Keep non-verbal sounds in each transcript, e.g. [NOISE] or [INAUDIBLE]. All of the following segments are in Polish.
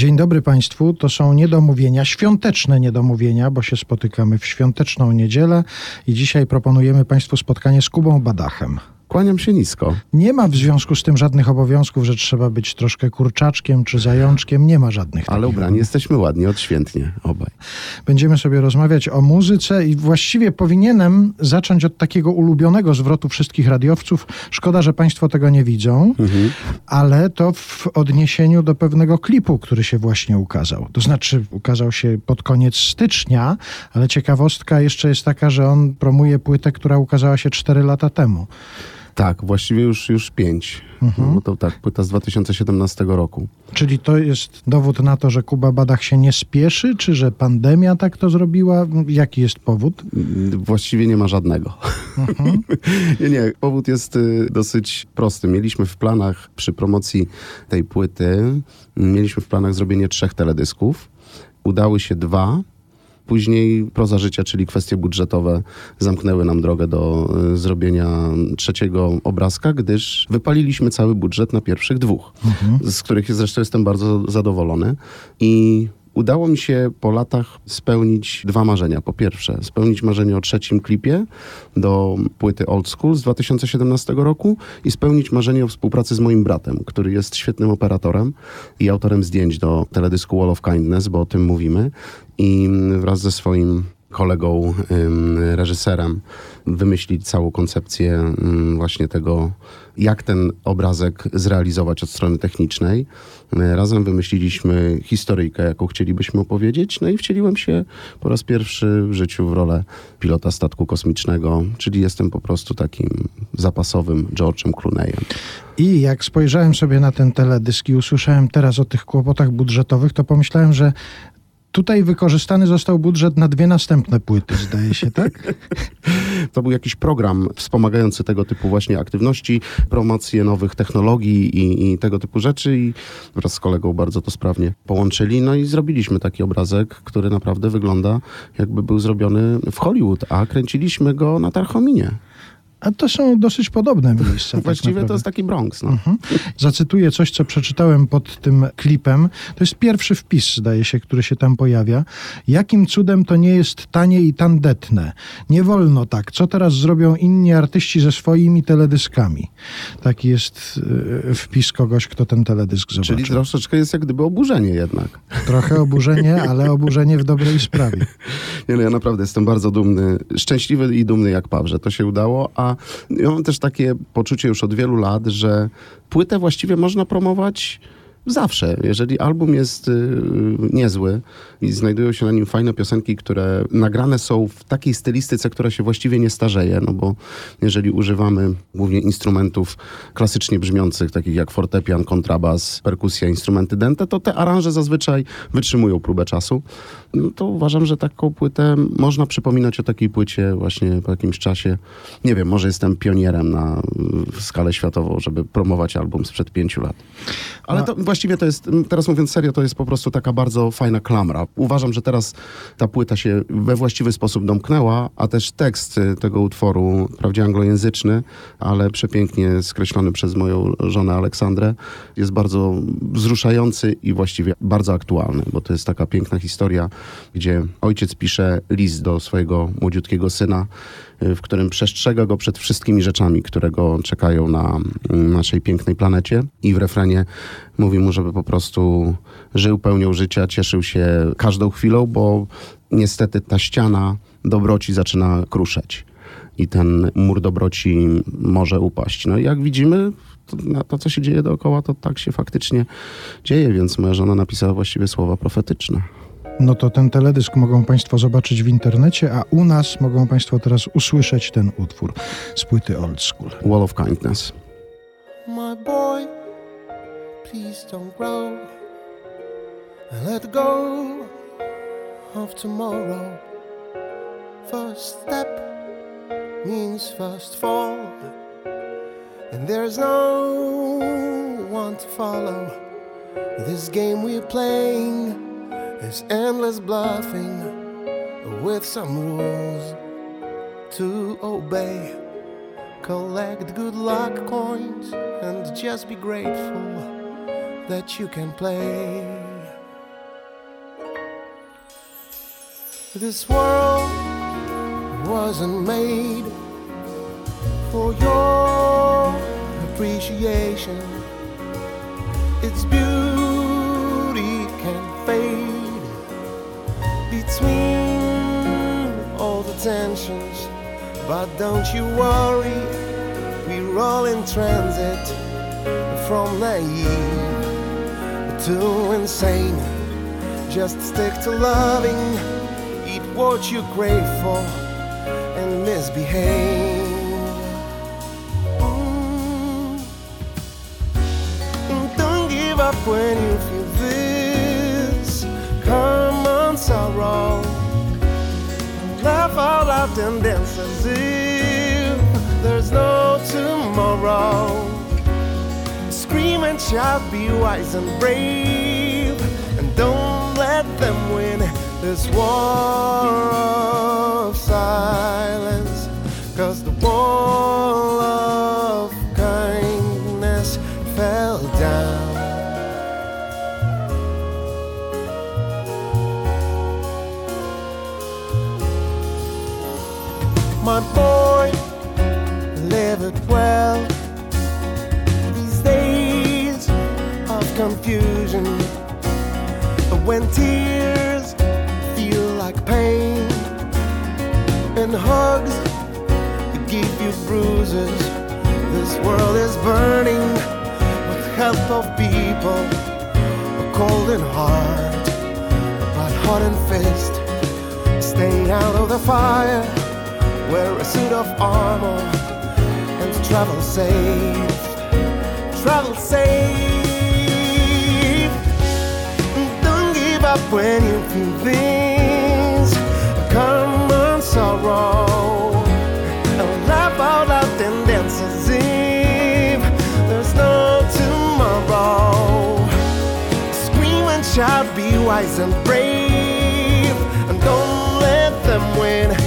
Dzień dobry Państwu. To są niedomówienia, świąteczne niedomówienia, bo się spotykamy w świąteczną niedzielę i dzisiaj proponujemy Państwu spotkanie z Kubą Badachem. Kłaniam się nisko. Nie ma w związku z tym żadnych obowiązków, że trzeba być troszkę kurczaczkiem czy zajączkiem. Nie ma żadnych. Ale ubrani jesteśmy ładnie, odświętnie obaj. Będziemy sobie rozmawiać o muzyce i właściwie powinienem zacząć od takiego ulubionego zwrotu wszystkich radiowców. Szkoda, że Państwo tego nie widzą, ale to w odniesieniu do pewnego klipu, który się właśnie ukazał. To znaczy, ukazał się pod koniec stycznia, ale ciekawostka jeszcze jest taka, że on promuje płytę, która ukazała się 4 lata temu. Tak, właściwie już, już pięć. No, bo to tak, płyta z 2017 roku. Czyli to jest dowód na to, że Kuba Badach się nie spieszy, czy że pandemia tak to zrobiła? Jaki jest powód? Mm, Właściwie nie ma żadnego. [LAUGHS] nie, nie, powód jest y, dosyć prosty. Mieliśmy w planach przy promocji tej płyty, mieliśmy w planach zrobienie trzech teledysków. Udały się dwa. Później proza życia, czyli kwestie budżetowe, zamknęły nam drogę do y, zrobienia trzeciego obrazka, gdyż wypaliliśmy cały budżet na pierwszych dwóch, z których zresztą jestem bardzo zadowolony. I udało mi się po latach spełnić dwa marzenia. Po pierwsze, spełnić marzenie o trzecim klipie do płyty Old School z 2017 roku i spełnić marzenie o współpracy z moim bratem, który jest świetnym operatorem i autorem zdjęć do teledysku Wall of Kindness, bo o tym mówimy. I wraz ze swoim kolegą, reżyserem, wymyślić całą koncepcję właśnie tego, jak ten obrazek zrealizować od strony technicznej. Y, Razem wymyśliliśmy historyjkę, jaką chcielibyśmy opowiedzieć, no i wcieliłem się po raz pierwszy w życiu w rolę pilota statku kosmicznego, czyli jestem po prostu takim zapasowym George'em Clooneyem. I jak spojrzałem sobie na ten teledysk i usłyszałem teraz o tych kłopotach budżetowych, to pomyślałem, że tutaj wykorzystany został budżet na dwie następne płyty, zdaje się, tak? [LAUGHS] To był jakiś program wspomagający tego typu właśnie aktywności, promocję nowych technologii i, i tego typu rzeczy i wraz z kolegą bardzo to sprawnie połączyli. No i zrobiliśmy taki obrazek, który naprawdę wygląda jakby był zrobiony w Hollywood, a kręciliśmy go na Tarchominie. A to są dosyć podobne miejsca. tak Właściwie to jest taki Bronx. No. Mhm. Zacytuję coś, co przeczytałem pod tym klipem. To jest pierwszy wpis, zdaje się, który się tam pojawia. Jakim cudem to nie jest tanie i tandetne? Nie wolno tak. Co teraz zrobią inni artyści ze swoimi teledyskami? Taki jest y, wpis kogoś, kto ten teledysk zobaczył. Czyli troszeczkę jest jak gdyby oburzenie jednak. Trochę oburzenie, ale oburzenie w dobrej sprawie. [LAUGHS] Nie, no ja naprawdę jestem bardzo dumny, szczęśliwy i dumny jak Paw, że to się udało, a ja mam też takie poczucie już od wielu lat, że płytę właściwie można promować zawsze. Jeżeli album jest y, niezły i znajdują się na nim fajne piosenki, które nagrane są w takiej stylistyce, która się właściwie nie starzeje, no bo jeżeli używamy głównie instrumentów klasycznie brzmiących, takich jak fortepian, kontrabas, perkusja, instrumenty dęte, to te aranże zazwyczaj wytrzymują próbę czasu. No to uważam, że taką płytę można przypominać o takiej płycie właśnie po jakimś czasie. Nie wiem, może jestem pionierem na w skalę światową, żeby promować album sprzed pięciu lat. Ale to właściwie to jest, teraz mówiąc serio, to jest po prostu taka bardzo fajna klamra. Uważam, że teraz ta płyta się we właściwy sposób domknęła, a też tekst y, tego utworu, wprawdzie anglojęzyczny, ale przepięknie skreślony przez moją żonę Aleksandrę, jest bardzo wzruszający i właściwie bardzo aktualny, bo to jest taka piękna historia, gdzie ojciec pisze list do swojego młodziutkiego syna, y, w którym przestrzega go przed wszystkimi rzeczami, które go czekają na mm, naszej pięknej planecie. I w refrenie mówi mu, żeby po prostu żył pełnią życia, cieszył się każdą chwilą, bo niestety ta ściana dobroci zaczyna kruszeć. I ten mur dobroci może upaść. No i jak widzimy, to, to, co się dzieje dookoła, to tak się faktycznie dzieje, więc moja żona napisała właściwie słowa profetyczne. No to ten teledysk mogą Państwo zobaczyć w internecie, a u nas mogą Państwo teraz usłyszeć ten utwór z płyty Old School. Wall of Kindness. My boy, please don't grow and let go of tomorrow. First step means first fall, and there's no one to follow. This game we're playing There's endless bluffing with some rules to obey. Collect good luck coins and just be grateful that you can play. This world wasn't made for your appreciation. It's beautiful tensions. But don't you worry, we're all in transit from naive to insane. Just stick to loving, eat what you crave for, and misbehave. Mm. Don't give up when you feel Laugh out loud and dance as if there's no tomorrow. Scream and shout, be wise and brave, and don't let them win this war of silence. Cause the wall help of people, A cold and heart, but heart and fist. Stay out of the fire, wear a suit of armor, and travel safe. Travel safe. Don't give up when you feel this. Come on, sorrow. Shout, be wise and brave, and don't let them win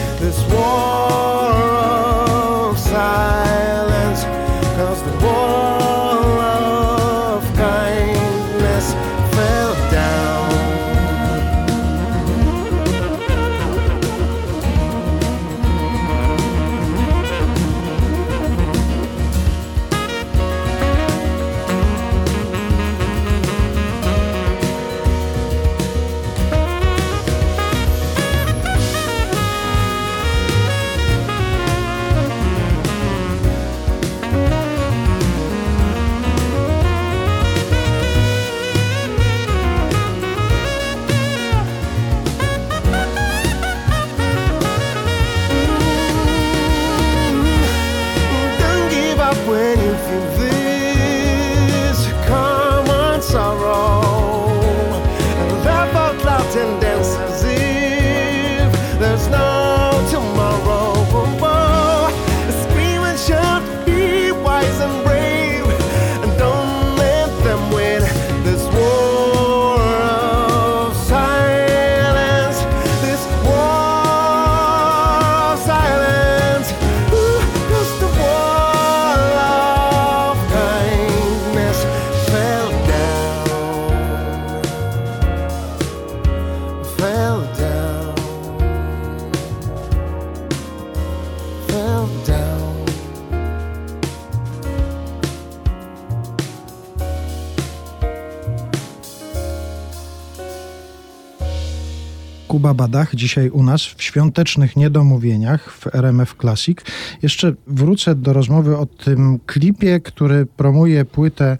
Kuba Badach dzisiaj u nas w świątecznych niedomówieniach w RMF Classic. Jeszcze wrócę do rozmowy o tym klipie, który promuje płytę,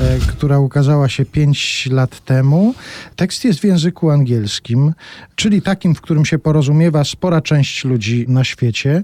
e, która ukazała się 5 lat temu. Tekst jest w języku angielskim, czyli takim, w którym się porozumiewa spora część ludzi na świecie.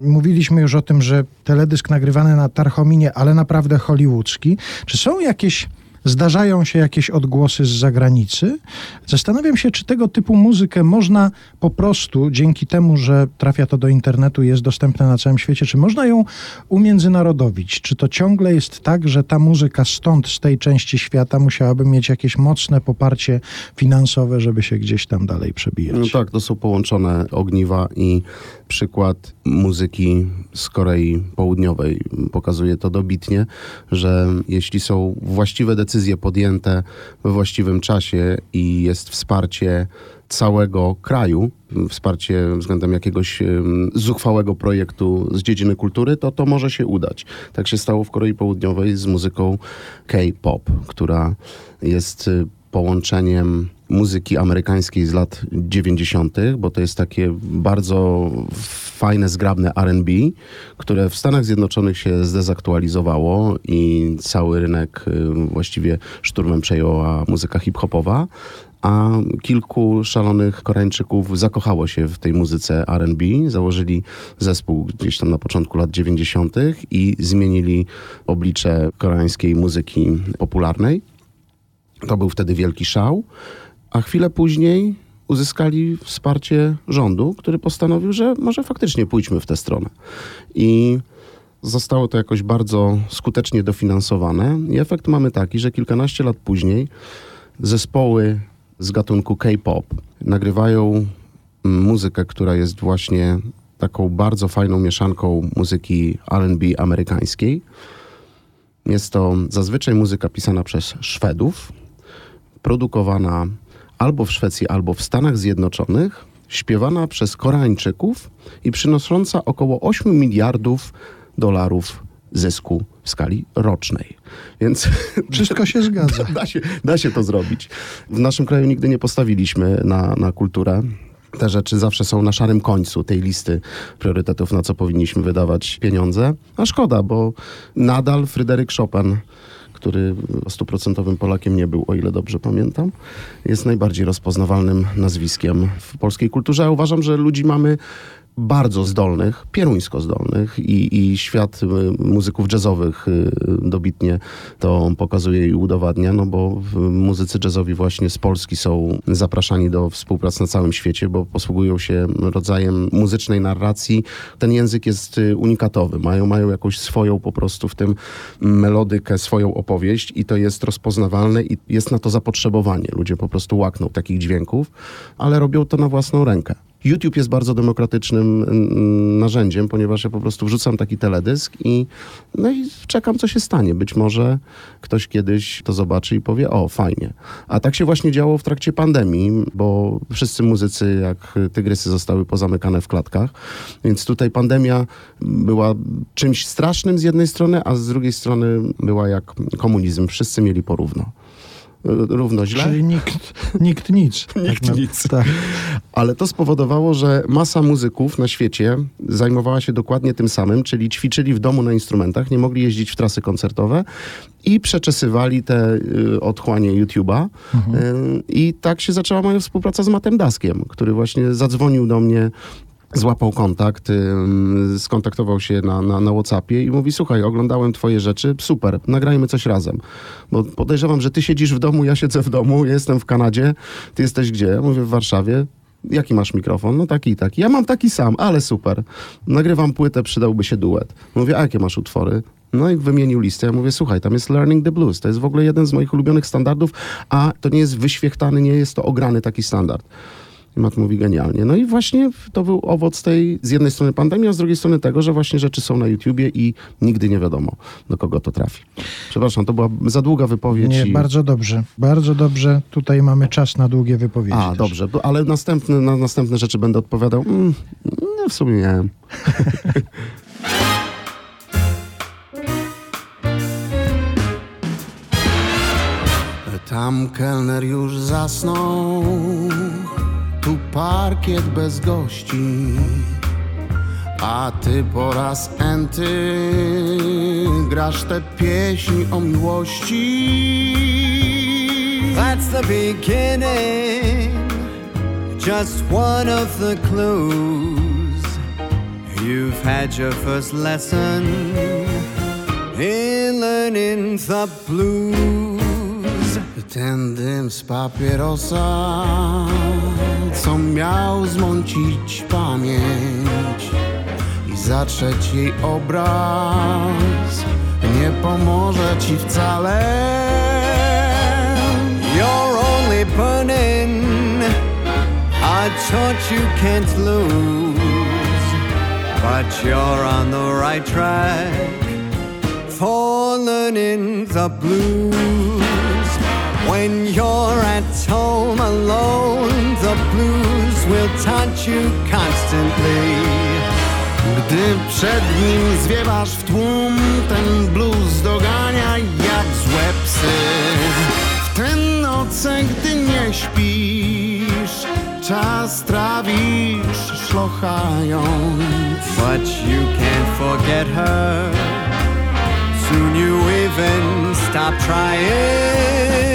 Mówiliśmy już o tym, że teledysk nagrywany na Tarchominie, ale naprawdę hollywoodzki. Czy są jakieś zdarzają się jakieś odgłosy z zagranicy. Zastanawiam się, czy tego typu muzykę można po prostu, dzięki temu, że trafia to do internetu i jest dostępne na całym świecie, czy można ją umiędzynarodowić? Czy to ciągle jest tak, że ta muzyka stąd, z tej części świata, musiałaby mieć jakieś mocne poparcie finansowe, żeby się gdzieś tam dalej przebijać? No tak, to są połączone ogniwa i przykład muzyki z Korei Południowej pokazuje to dobitnie, że jeśli są właściwe decyzje, decyzje podjęte we właściwym czasie i jest wsparcie całego kraju, wsparcie względem jakiegoś zuchwałego projektu z dziedziny kultury, to to może się udać. Tak się stało w Korei Południowej z muzyką K-pop, która jest y, połączeniem muzyki amerykańskiej z lat 90., bo to jest takie bardzo fajne, zgrabne RB, które w Stanach Zjednoczonych się zdezaktualizowało i cały rynek y, właściwie szturmem przejęła muzyka hip-hopowa. A kilku szalonych Koreańczyków zakochało się w tej muzyce RB, założyli zespół gdzieś tam na początku lat 90. i zmienili oblicze koreańskiej muzyki popularnej. To był wtedy wielki szał, a chwilę później uzyskali wsparcie rządu, który postanowił, że może faktycznie pójdźmy w tę stronę. I zostało to jakoś bardzo skutecznie dofinansowane. I efekt mamy taki, że kilkanaście lat później zespoły z gatunku K-pop nagrywają mm, muzykę, która jest właśnie taką bardzo fajną mieszanką muzyki RB amerykańskiej. Jest to zazwyczaj muzyka pisana przez Szwedów, produkowana albo w Szwecji, albo w Stanach Zjednoczonych, śpiewana przez Koreańczyków i przynosząca około 8 miliardów dolarów zysku w skali rocznej. Więc [LAUGHS] Wszystko się zgadza. [LAUGHS] da się, da się to zrobić. W naszym kraju nigdy nie postawiliśmy na, na kulturę. Te rzeczy zawsze są na szarym końcu tej listy priorytetów, na co powinniśmy wydawać pieniądze. A szkoda, bo nadal Fryderyk Chopin, który stuprocentowym Polakiem nie był, o ile dobrze pamiętam, jest najbardziej rozpoznawalnym nazwiskiem w polskiej kulturze. Ja uważam, że ludzi mamy bardzo zdolnych, pieruńsko zdolnych i, i świat y, muzyków jazzowych y, dobitnie to pokazuje i udowadnia, no bo muzycy jazzowi właśnie z Polski są zapraszani do współpracy na całym świecie, bo posługują się rodzajem muzycznej narracji. Ten język jest y, unikatowy, mają, mają jakąś swoją po prostu w tym melodykę, swoją opowieść i to jest rozpoznawalne i jest na to zapotrzebowanie. Ludzie po prostu łakną takich dźwięków, ale robią to na własną rękę. YouTube jest bardzo demokratycznym mm, narzędziem, ponieważ ja po prostu wrzucam taki teledysk i, no i czekam, co się stanie. Być może ktoś kiedyś to zobaczy i powie, o, fajnie. A tak się właśnie działo w trakcie pandemii, bo wszyscy muzycy, jak tygrysy, zostały pozamykane w klatkach. Więc tutaj pandemia była czymś strasznym z jednej strony, a z drugiej strony była jak komunizm. Wszyscy mieli porówno. Równo źle. Czyli nikt, nikt nic. [LAUGHS] Nikt na- nic. Tak. Ale to spowodowało, że masa muzyków na świecie zajmowała się dokładnie tym samym, czyli ćwiczyli w domu na instrumentach, nie mogli jeździć w trasy koncertowe i przeczesywali te y, otchłanie YouTube'a. Y, I tak się zaczęła moja współpraca z Matem Daskiem, który właśnie zadzwonił do mnie złapał kontakt, skontaktował się na, na, na Whatsappie i mówi, słuchaj, oglądałem twoje rzeczy, super, nagrajmy coś razem. Bo podejrzewam, że ty siedzisz w domu, ja siedzę w domu, jestem w Kanadzie, ty jesteś gdzie? Mówię w Warszawie. Jaki masz mikrofon? No taki i taki. Ja mam taki sam, ale super. Nagrywam płytę, przydałby się duet. Mówię, a jakie masz utwory? No i wymienił listę. Ja mówię, słuchaj, tam jest Learning the Blues. To jest w ogóle jeden z moich ulubionych standardów, a to nie jest wyświechtany, nie jest to ograny taki standard. I Matt mówi genialnie. No i właśnie to był owoc tej z jednej strony pandemii, a z drugiej strony tego, że właśnie rzeczy są na YouTubie i nigdy nie wiadomo, do kogo to trafi. Przepraszam, to była za długa wypowiedź. Nie, i... bardzo dobrze. Bardzo dobrze. Tutaj mamy czas na długie wypowiedzi. A, też. dobrze, bo- ale następny, na następne rzeczy będę odpowiadał. Mm, no w sumie nie. [LAUGHS] Tam kelner już zasnął, parkiet bez gości, a ty po raz enty grasz tę pieśń o miłości. That's the beginning, just one of the clues. You've had your first lesson in learning the blues. Ten dym z papierosa, co miał zmącić pamięć i zatrzeć jej obraz, nie pomoże ci wcale. You're only burning, I taught you can't lose, but you're on the right track for learning the blues. When you're at home alone, the blues will taunt you constantly. Gdy przed nim zwiewasz w tłum, ten blues dogania jak złe psy. W tę noce, gdy nie śpisz, czas trawisz szlochając. But you can't forget her. Soon you even stop trying.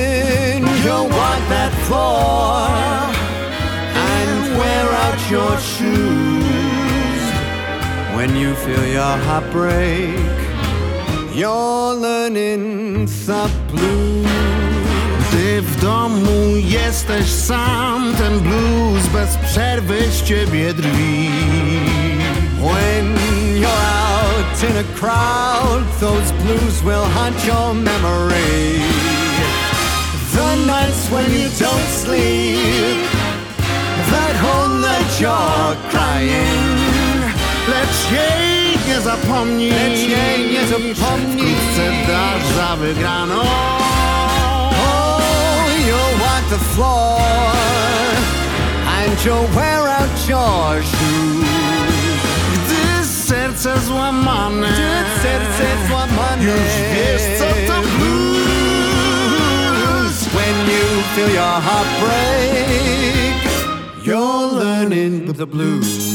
You'll walk that floor and wear out your shoes. When you feel your heart break, you're learning the blues. W domu jesteś sam, ten blues bez przerwy z ciebie drwi. When you're out in a crowd, those blues will haunt your memory. The nights when you don't sleep, that whole night you're crying. Lecz jej nie zapomnij, Lecz jej nie zapomnij. wkrótce dasz za wygraną. Oh, you'll walk the floor and you'll wear out your shoes. Gdy serce złamane, Gdy serce złamane. już wiesz co to blues. When you feel your heart break, you're learning the blues.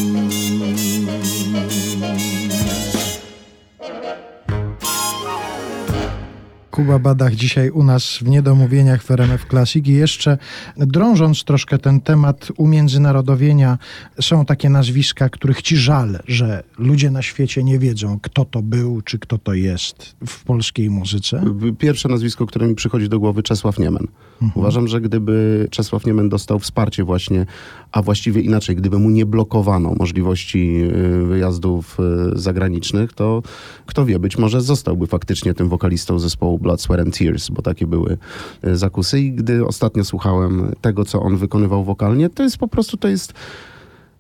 Kuba Badach dzisiaj u nas w Niedomówieniach w RMF Classic i jeszcze drążąc troszkę ten temat umiędzynarodowienia, są takie nazwiska, których ci żal, że ludzie na świecie nie wiedzą, kto to był, czy kto to jest w polskiej muzyce. Pierwsze nazwisko, które mi przychodzi do głowy, Czesław Niemen. Uważam, że gdyby Czesław Niemen dostał wsparcie właśnie, a właściwie inaczej, gdyby mu nie blokowano możliwości y, wyjazdów y, zagranicznych, to kto wie, być może zostałby faktycznie tym wokalistą zespołu Blood, Sweat and Tears, bo takie były y, zakusy. I gdy ostatnio słuchałem tego, co on wykonywał wokalnie, to jest po prostu, to jest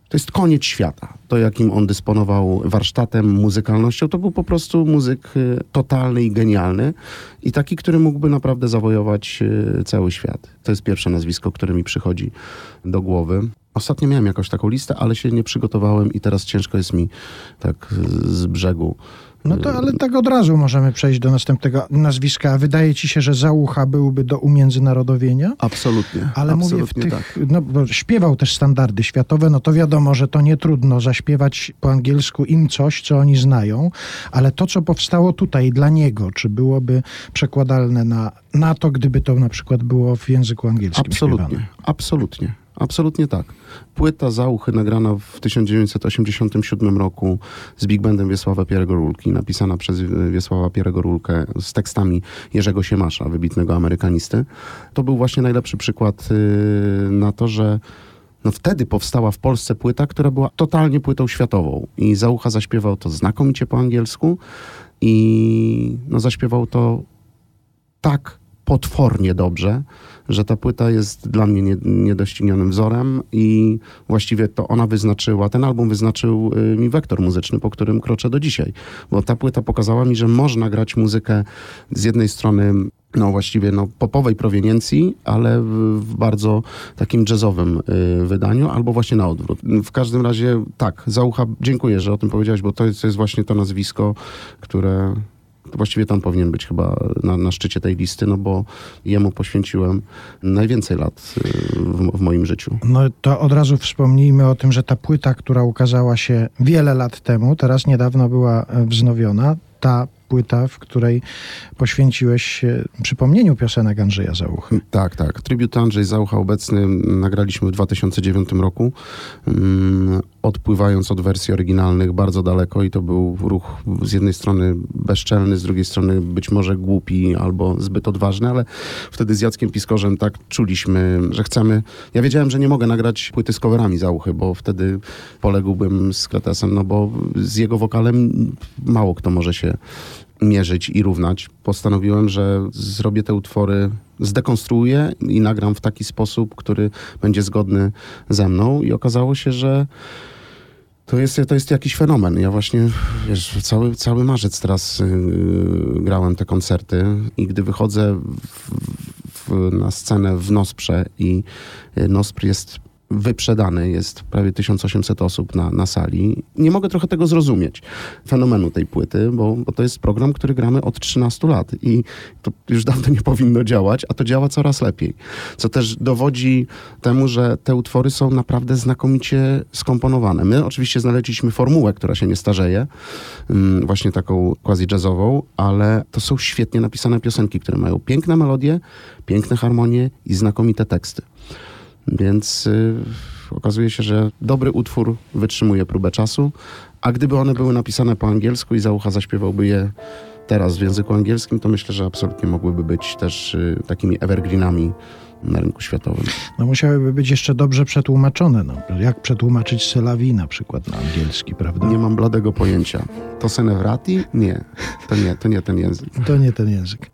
to jest koniec świata. To, jakim on dysponował warsztatem, muzykalnością, to był po prostu muzyk y, totalny i genialny i taki, który mógłby naprawdę zawojować y, cały świat. To jest pierwsze nazwisko, które mi przychodzi do głowy. Ostatnio miałem jakąś taką listę, ale się nie przygotowałem i teraz ciężko jest mi tak z brzegu. No to ale tak od razu możemy przejść do następnego nazwiska. A Wydaje ci się, że Załucha byłby do umiędzynarodowienia? Absolutnie. Ale mówię w absolutnie tych, tak. no bo śpiewał też standardy światowe, no to wiadomo, że to nie trudno zaśpiewać po angielsku im coś, co oni znają, ale to, co powstało tutaj dla niego, czy byłoby przekładalne na, na to, gdyby to na przykład było w języku angielskim Absolutnie, śpiewane? absolutnie, absolutnie tak. Płyta Zauchy nagrana w 1987 roku z Big Bandem Wiesława Pierego Rulki, napisana przez Wiesława Pierego Rulkę z tekstami Jerzego Siemasza, wybitnego amerykanisty. To był właśnie najlepszy przykład yy, na to, że no wtedy powstała w Polsce płyta, która była totalnie płytą światową. I Zaucha zaśpiewał to znakomicie po angielsku i no zaśpiewał to tak potwornie dobrze, że ta płyta jest dla mnie nie- niedoścignionym wzorem i właściwie to ona wyznaczyła, ten album wyznaczył y, mi wektor muzyczny, po którym kroczę do dzisiaj. Bo ta płyta pokazała mi, że można grać muzykę z jednej strony no właściwie no, popowej proweniencji, ale w, w bardzo takim jazzowym y, wydaniu, albo właśnie na odwrót. W każdym razie tak, Zaucha, dziękuję, że o tym powiedziałeś, bo to jest, to jest właśnie to nazwisko, które właściwie tam powinien być chyba na, na szczycie tej listy, no bo jemu poświęciłem najwięcej lat y, w, w moim życiu. No to od razu wspomnijmy o tym, że ta płyta, która ukazała się wiele lat temu, teraz niedawno była e, wznowiona, ta płyta, w której poświęciłeś przypomnieniu piosenek Andrzeja Załuchy. Tak, tak. Tribute Andrzej Zaucha obecny nagraliśmy w 2009 roku, mm, odpływając od wersji oryginalnych bardzo daleko i to był ruch z jednej strony bezczelny, z drugiej strony być może głupi albo zbyt odważny, ale wtedy z Jackiem Piskorzem tak czuliśmy, że chcemy... Ja wiedziałem, że nie mogę nagrać płyty z coverami Zauchy, bo wtedy poległbym z Kretesem, no bo z jego wokalem mało kto może się mierzyć i równać. Postanowiłem, że zrobię te utwory, zdekonstruuję i nagram w taki sposób, który będzie zgodny ze mną i okazało się, że to jest, to jest jakiś fenomen. Ja właśnie, wiesz, cały, cały marzec teraz yy, grałem te koncerty i gdy wychodzę w, w, na scenę w Nosprze i y, Nospr jest wyprzedany, jest prawie 1800 osób na, na sali. Nie mogę trochę tego zrozumieć, fenomenu tej płyty, bo, bo to jest program, który gramy od 13 lat i to już dawno nie powinno działać, a to działa coraz lepiej. Co też dowodzi temu, że te utwory są naprawdę znakomicie skomponowane. My oczywiście znaleźliśmy formułę, która się nie starzeje, mm, właśnie taką quasi-jazzową, ale to są świetnie napisane piosenki, które mają piękne melodie, piękne harmonie i znakomite teksty. Więc y, okazuje się, że dobry utwór wytrzymuje próbę czasu, a gdyby one były napisane po angielsku i Załucha zaśpiewałby je teraz w języku angielskim, to myślę, że absolutnie mogłyby być też y, takimi evergreenami na rynku światowym. No musiałyby być jeszcze dobrze przetłumaczone. No. Jak przetłumaczyć Selawi na przykład na angielski, prawda? Nie mam bladego pojęcia. To Senevrati? Nie. To nie, to nie ten język. To nie ten język.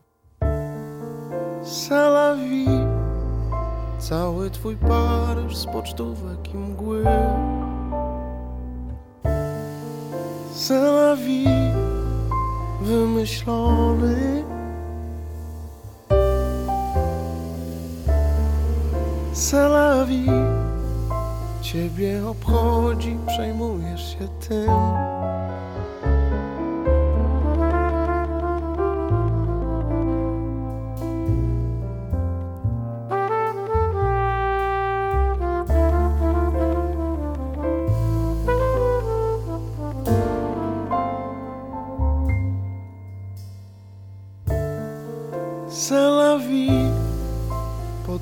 Vie Cały twój Paryż z pocztówek i mgły. Vie Wymyślony. Vie Ciebie obchodzi, przejmujesz się tym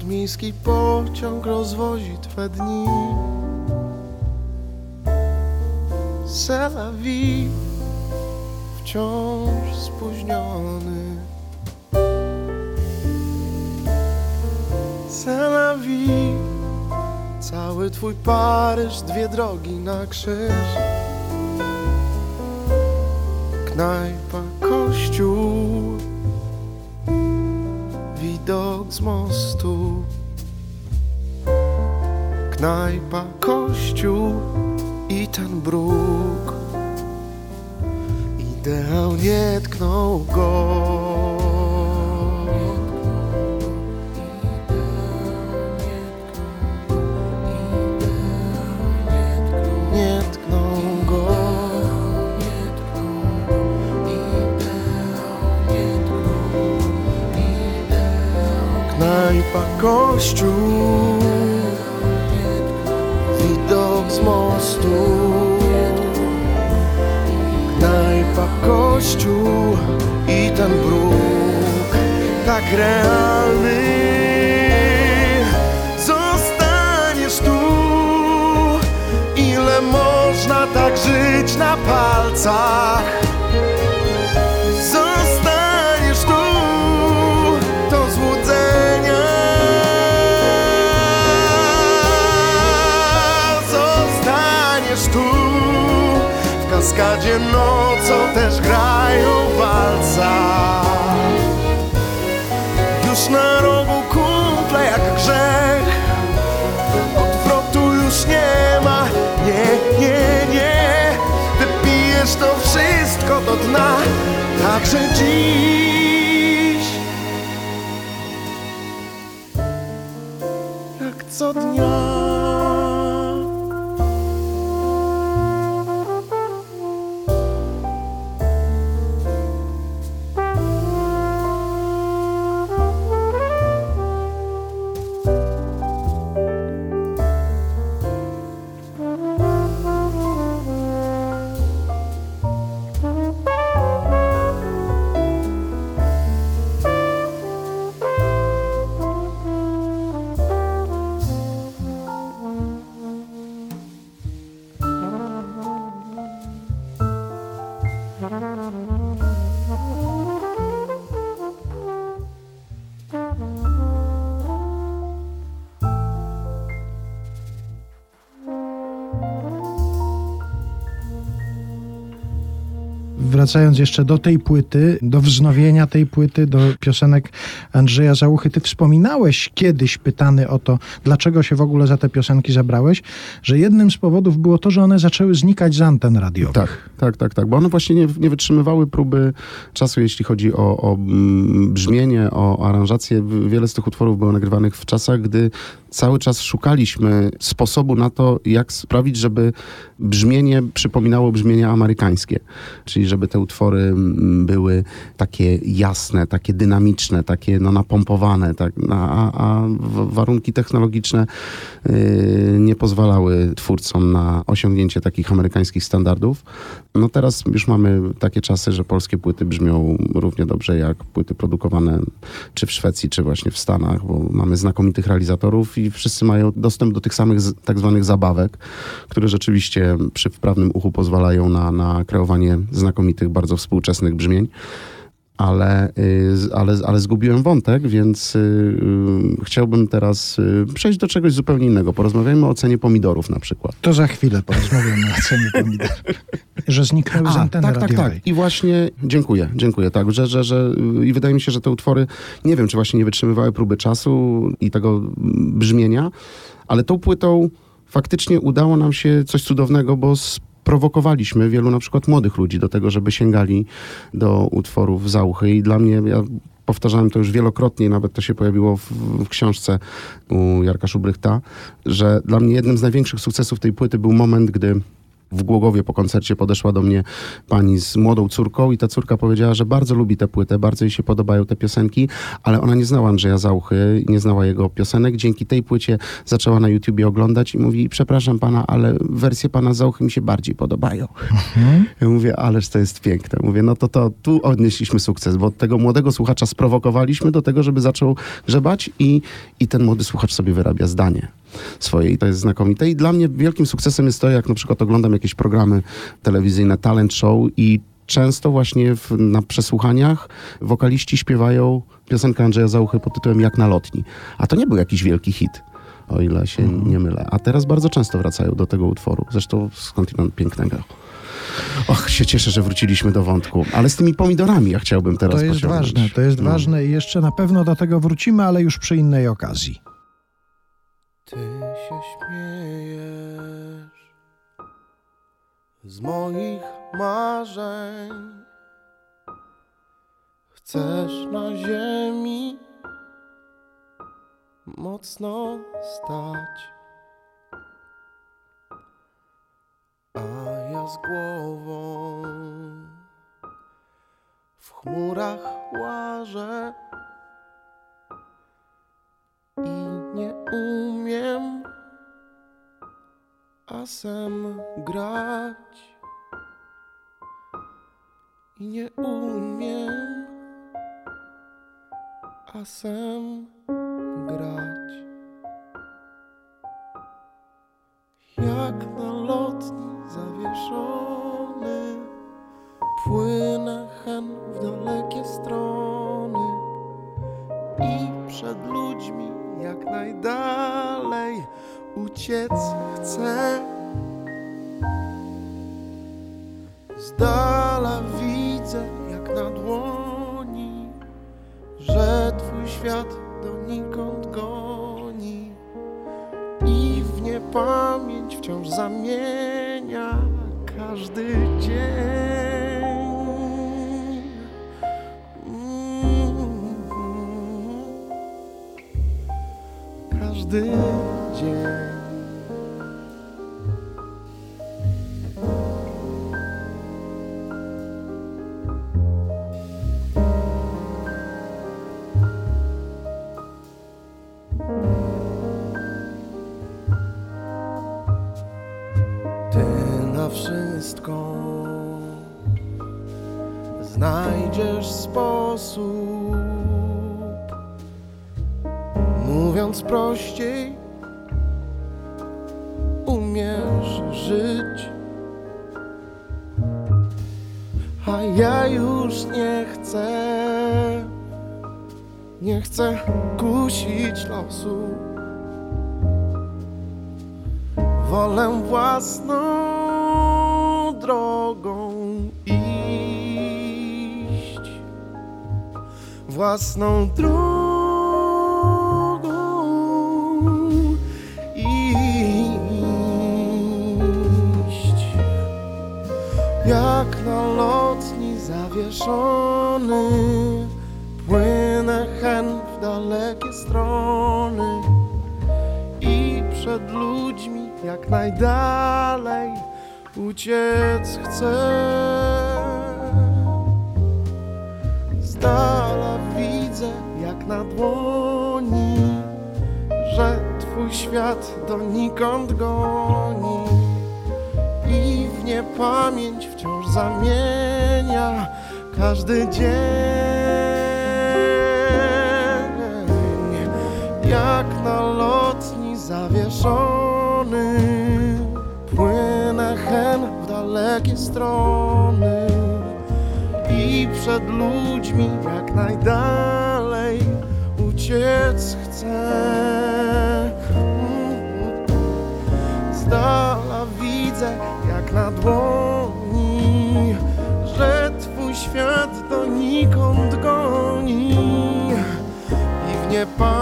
Podmiejski pociąg rozwozi twe dni. Vie Wciąż spóźniony. Vie Cały twój Paryż, dwie drogi na krzyż. Knajpa, kościół widok z mostu. Knajpa, kościół i ten bruk. Ideał nie tknął go. Knajpa, kościół. Widok z mostu. Knajpa, kościół I ten bruk Tak realny. Zostaniesz tu. Ile można tak żyć na palcach W kaskadzie nocą też grają walca Już na rogu kumple jak grzech. Odwrotu już nie ma. Nie, nie, nie. Wypijesz to wszystko do dna. Także dziś. Co dnia wracając jeszcze do tej płyty, do wznowienia tej płyty, do piosenek Andrzeja Załuchy, ty wspominałeś kiedyś pytany o to, dlaczego się w ogóle za te piosenki zabrałeś, że jednym z powodów było to, że one zaczęły znikać z anten radiowych. Tak, tak, tak, tak, bo one właśnie nie, nie wytrzymywały próby czasu, jeśli chodzi o, o mm, brzmienie, o aranżację. Wiele z tych utworów było nagrywanych w czasach, gdy cały czas szukaliśmy sposobu na to, jak sprawić, żeby brzmienie przypominało brzmienie amerykańskie. Czyli żeby te utwory mm, były takie jasne, takie dynamiczne, takie no, napompowane, tak, a, a w- warunki technologiczne yy, nie pozwalały twórcom na osiągnięcie takich amerykańskich standardów. No teraz już mamy takie czasy, że polskie płyty brzmią równie dobrze jak płyty produkowane czy w Szwecji, czy właśnie w Stanach, bo mamy znakomitych realizatorów i wszyscy mają dostęp do tych samych tak zwanych zabawek, które rzeczywiście przy wprawnym uchu pozwalają na, na kreowanie znakomitych, bardzo współczesnych brzmień. Ale, y, z- ale, ale zgubiłem wątek, więc y, y, chciałbym teraz przejść do czegoś zupełnie innego. Porozmawiajmy o cenie pomidorów na przykład. To za chwilę porozmawiamy o cenie pomidor. [LAUGHS] Że zniknęły z anteny tak, tak, radiowej. tak. I właśnie dziękuję, dziękuję. Tak, że, że, że i wydaje mi się, że te utwory, nie wiem, czy właśnie nie wytrzymywały próby czasu i tego brzmienia, ale tą płytą faktycznie udało nam się coś cudownego, bo sprowokowaliśmy wielu na przykład młodych ludzi do tego, żeby sięgali do utworów Zauchy i dla mnie, ja powtarzałem to już wielokrotnie, nawet to się pojawiło w, w książce u Jarka Szubrychta, że dla mnie jednym z największych sukcesów tej płyty był moment, gdy w Głogowie po koncercie podeszła do mnie pani z młodą córką i ta córka powiedziała, że bardzo lubi tę płytę, bardzo jej się podobają te piosenki, ale ona nie znała Andrzeja Zauchy, nie znała jego piosenek. Dzięki tej płycie zaczęła na YouTubie oglądać i mówi, przepraszam pana, ale wersje pana Zauchy mi się bardziej podobają. Ja mówię, ależ to jest piękne. Mówię, no to, to tu odnieśliśmy sukces, bo tego młodego słuchacza sprowokowaliśmy do tego, żeby zaczął grzebać i, i ten młody słuchacz sobie wyrabia zdanie swoje i to jest znakomite. I dla mnie wielkim sukcesem jest to, jak na przykład oglądam jakieś programy telewizyjne, talent show i często właśnie w, na przesłuchaniach wokaliści śpiewają piosenkę Andrzeja Załuchy pod tytułem Jak na lotni. A to nie był jakiś wielki hit, o ile się nie mylę. A teraz bardzo często wracają do tego utworu. Zresztą skądinąd pięknego. Och, się cieszę, że wróciliśmy do wątku. Ale z tymi pomidorami ja chciałbym teraz To jest pociągnąć. ważne, to jest No. ważne i jeszcze na pewno do tego wrócimy, ale już przy innej okazji. Ty się śmiejesz z moich marzeń. Chcesz na ziemi mocno stać, a ja z głową w chmurach łażę i nie umiem asem grać. I nie umiem asem grać. Jak na lotni zawieszony płynę hen w dalekie strony i przed ludźmi jak najdalej uciec chcę. Z dala widzę jak na dłoni, że twój świat donikąd goni i w niepamięć wciąż zamienia każdy dzień. Każdy dzień. chcę kusić losu. Wolę własną drogą iść, własną drogą. iść, jak na lotni zawieszony dalekie strony I przed ludźmi jak najdalej uciec chcę Z dala widzę jak na dłoni Że twój świat donikąd goni i w niepamięć wciąż zamienia każdy dzień. Jak na lotni zawieszony, płynę hen w dalekie strony i przed ludźmi jak najdalej uciec chcę. Z dala widzę jak na dłoni, że twój świat donikąd goni i w niepamięć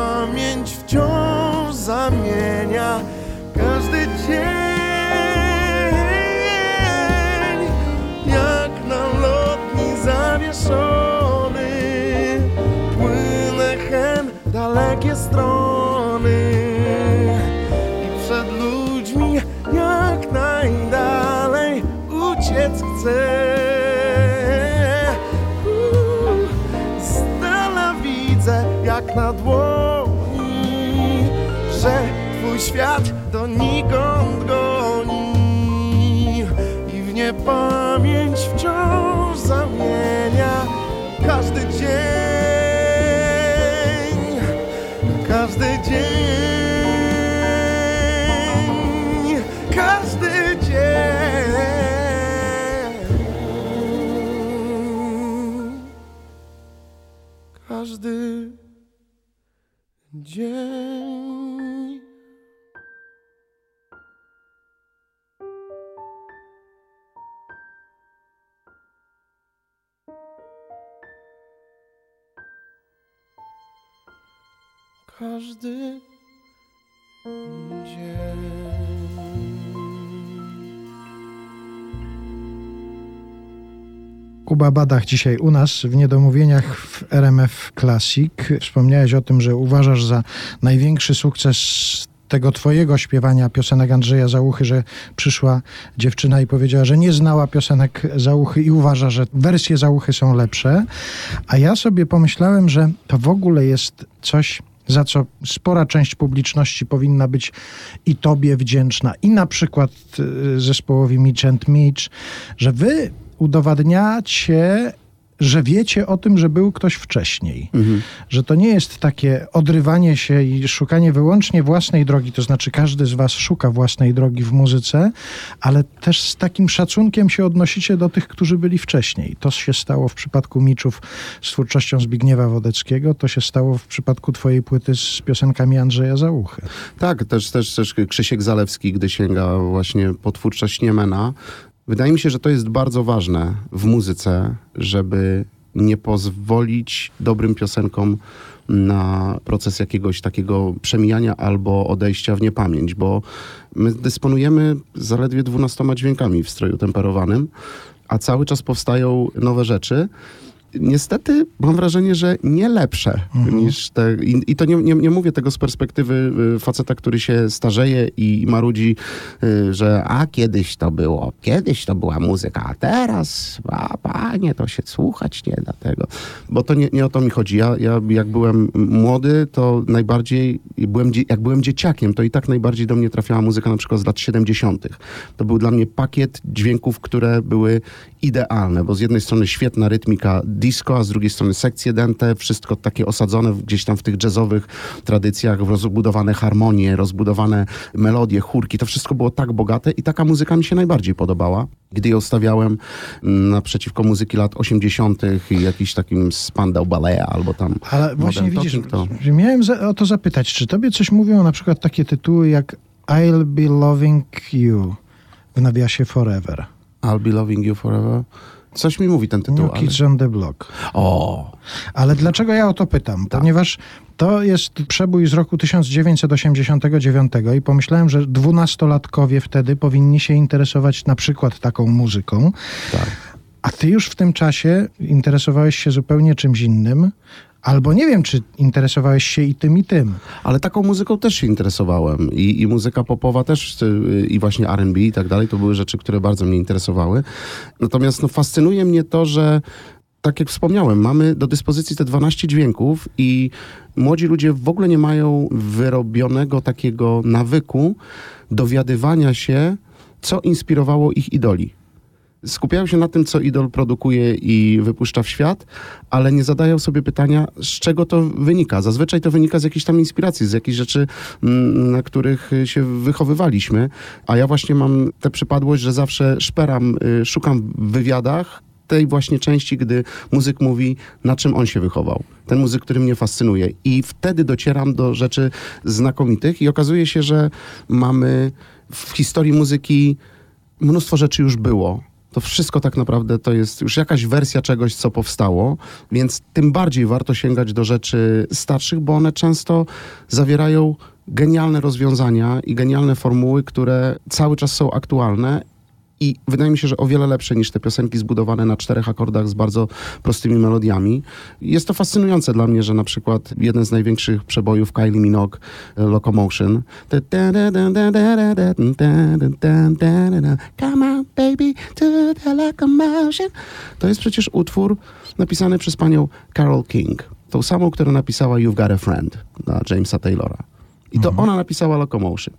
świat donikąd goni i w niepamięć wciąż zamienia każdy dzień, każdy dzień, każdy dzień, każdy dzień. Każdy dzień. Kuba Badach dzisiaj u nas w Niedomówieniach w RMF Classic. Wspomniałeś o tym, że uważasz za największy sukces tego twojego śpiewania piosenek Andrzeja Załuchy, że przyszła dziewczyna i powiedziała, że nie znała piosenek Załuchy i uważa, że wersje Załuchy są lepsze. A ja sobie pomyślałem, że to w ogóle jest coś, za co spora część publiczności powinna być i tobie wdzięczna, i na przykład y, zespołowi Mitch and Mitch, że wy udowadniacie, że wiecie o tym, że był ktoś wcześniej. Że to nie jest takie odrywanie się i szukanie wyłącznie własnej drogi, to znaczy każdy z was szuka własnej drogi w muzyce, ale też z takim szacunkiem się odnosicie do tych, którzy byli wcześniej. To się stało w przypadku Miczów z twórczością Zbigniewa Wodeckiego, to się stało w przypadku twojej płyty z piosenkami Andrzeja Załuchy. Tak, też, też, też Krzysiek Zalewski, gdy sięga właśnie po twórczość Niemena. Wydaje mi się, że to jest bardzo ważne w muzyce, żeby nie pozwolić dobrym piosenkom na proces jakiegoś takiego przemijania albo odejścia w niepamięć, bo my dysponujemy zaledwie 12 dźwiękami w stroju temperowanym, a cały czas powstają nowe rzeczy. Niestety mam wrażenie, że nie lepsze niż te. I, i to nie, nie, nie mówię tego z perspektywy y, faceta, który się starzeje i marudzi, y, że a kiedyś to było, kiedyś to była muzyka, a teraz, a panie, to się słuchać nie da tego. Bo to nie, nie o to mi chodzi. Ja, ja jak byłem młody, to najbardziej, byłem, jak byłem dzieciakiem, to i tak najbardziej do mnie trafiała muzyka na przykład z lat 70. To był dla mnie pakiet dźwięków, które były idealne, bo z jednej strony świetna rytmika disco, a z drugiej strony sekcje dente, wszystko takie osadzone gdzieś tam w tych jazzowych tradycjach, rozbudowane harmonie, rozbudowane melodie, chórki, to wszystko było tak bogate i taka muzyka mi się najbardziej podobała. Gdy ją stawiałem mm, naprzeciwko muzyki lat 80. i jakiś takim Spandau Ballet albo tam Ale właśnie widzisz, Talking, to... że miałem za, o to zapytać, czy tobie coś mówią na przykład takie tytuły jak I'll be loving you w nawiasie forever? I'll be loving you forever. Coś mi mówi ten tytuł. New Ale... Kids on the Block. O, Ale dlaczego ja o to pytam? Tak. Ponieważ to jest przebój z roku 1989 i pomyślałem, że dwunastolatkowie wtedy powinni się interesować na przykład taką muzyką. tak. A ty już w tym czasie interesowałeś się zupełnie czymś innym, albo nie wiem, czy interesowałeś się i tym, i tym. Ale taką muzyką też się interesowałem. I, i muzyka popowa też, y, i właśnie R&B i tak dalej, to były rzeczy, które bardzo mnie interesowały. Natomiast no, fascynuje mnie to, że tak jak wspomniałem, mamy do dyspozycji te 12 dźwięków i młodzi ludzie w ogóle nie mają wyrobionego takiego nawyku dowiadywania się, co inspirowało ich idoli. Skupiają się na tym, co idol produkuje i wypuszcza w świat, ale nie zadają sobie pytania, z czego to wynika. Zazwyczaj to wynika z jakiejś tam inspiracji, z jakichś rzeczy, mm, na których y, się wychowywaliśmy. A ja właśnie mam tę przypadłość, że zawsze szperam, y, szukam w wywiadach tej właśnie części, gdy muzyk mówi, na czym on się wychował. Ten muzyk, który mnie fascynuje. I wtedy docieram do rzeczy znakomitych i okazuje się, że mamy w historii muzyki mnóstwo rzeczy już było. To wszystko tak naprawdę to jest już jakaś wersja czegoś, co powstało, więc tym bardziej warto sięgać do rzeczy starszych, bo one często zawierają genialne rozwiązania i genialne formuły, które cały czas są aktualne i wydaje mi się, że o wiele lepsze niż te piosenki zbudowane na czterech akordach z bardzo prostymi melodiami. Jest to fascynujące dla mnie, że na przykład jeden z największych przebojów Kylie Minogue, Locomotion, Come on baby to the locomotion, to jest przecież utwór napisany przez panią Carol King, tą samą, która napisała You've Got a Friend dla Jamesa Taylora. I to ona napisała Locomotion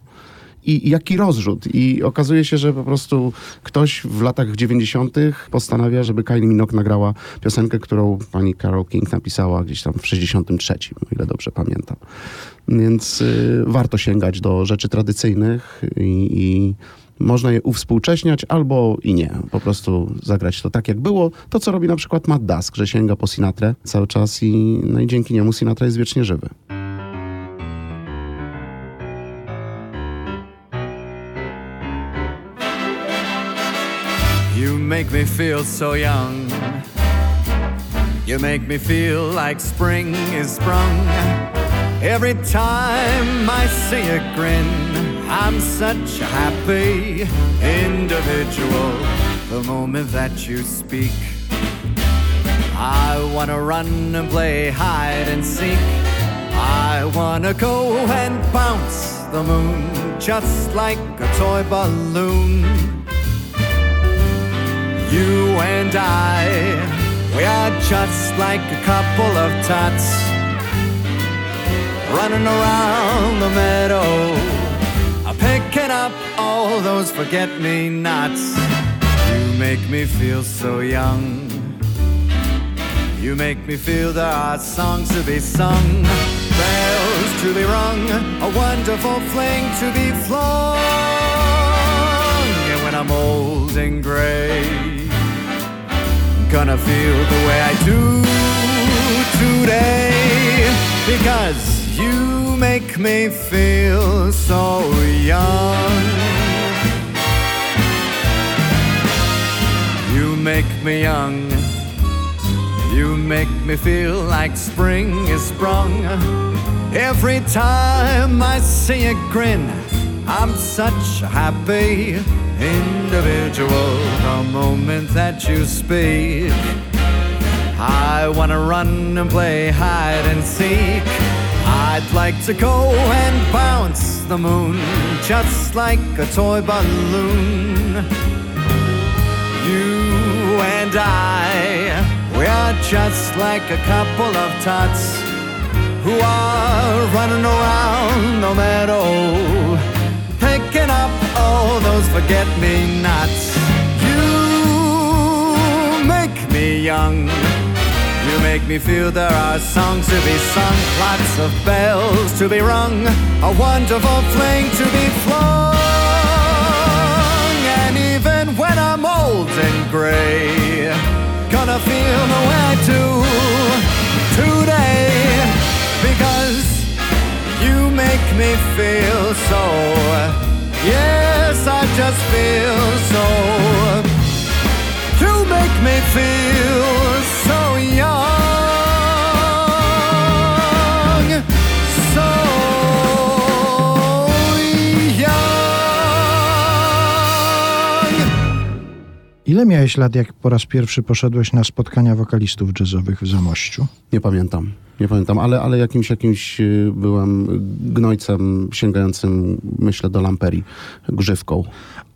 i jaki rozrzut. I okazuje się, że po prostu ktoś w latach 90. postanawia, żeby Kylie Minogue nagrała piosenkę, którą pani Carol King napisała gdzieś tam w 63, o ile dobrze pamiętam. Więc y, warto sięgać do rzeczy tradycyjnych i, i można je uwspółcześniać albo i nie. Po prostu zagrać to tak, jak było. To, co robi na przykład Matt Dusk, że sięga po Sinatrę cały czas i, no i dzięki niemu Sinatra jest wiecznie żywy. Make me feel so young. You make me feel like spring is sprung. Every time I see a grin, I'm such a happy individual. The moment that you speak, I wanna run and play hide and seek. I wanna go and bounce the moon just like a toy balloon. You and I, we are just like a couple of tots running around the meadow, picking up all those forget me nots. You make me feel so young. You make me feel there are songs to be sung, bells to be rung, a wonderful fling to be flung. And when I'm old and gray, gonna feel the way I do today because you make me feel so young. You make me young. You make me feel like spring is sprung. Every time I see a grin, I'm such a happy individual. The moment that you speak, I wanna run and play hide and seek. I'd like to go and bounce the moon just like a toy balloon. You and I, we are just like a couple of tots who are running around the meadow, forget me nots. You make me young. You make me feel there are songs to be sung, lots of bells to be rung, a wonderful fling to be flung. And even when I'm old and gray, gonna feel the way I do today because you make me feel so yes, I just feel so. You make me feel so young. Ile miałeś lat, jak po raz pierwszy poszedłeś na spotkania wokalistów jazzowych w Zamościu? Nie pamiętam. Nie pamiętam, ale, ale jakimś, jakimś y, byłem gnojcem sięgającym, myślę, do lamperii, grzywką.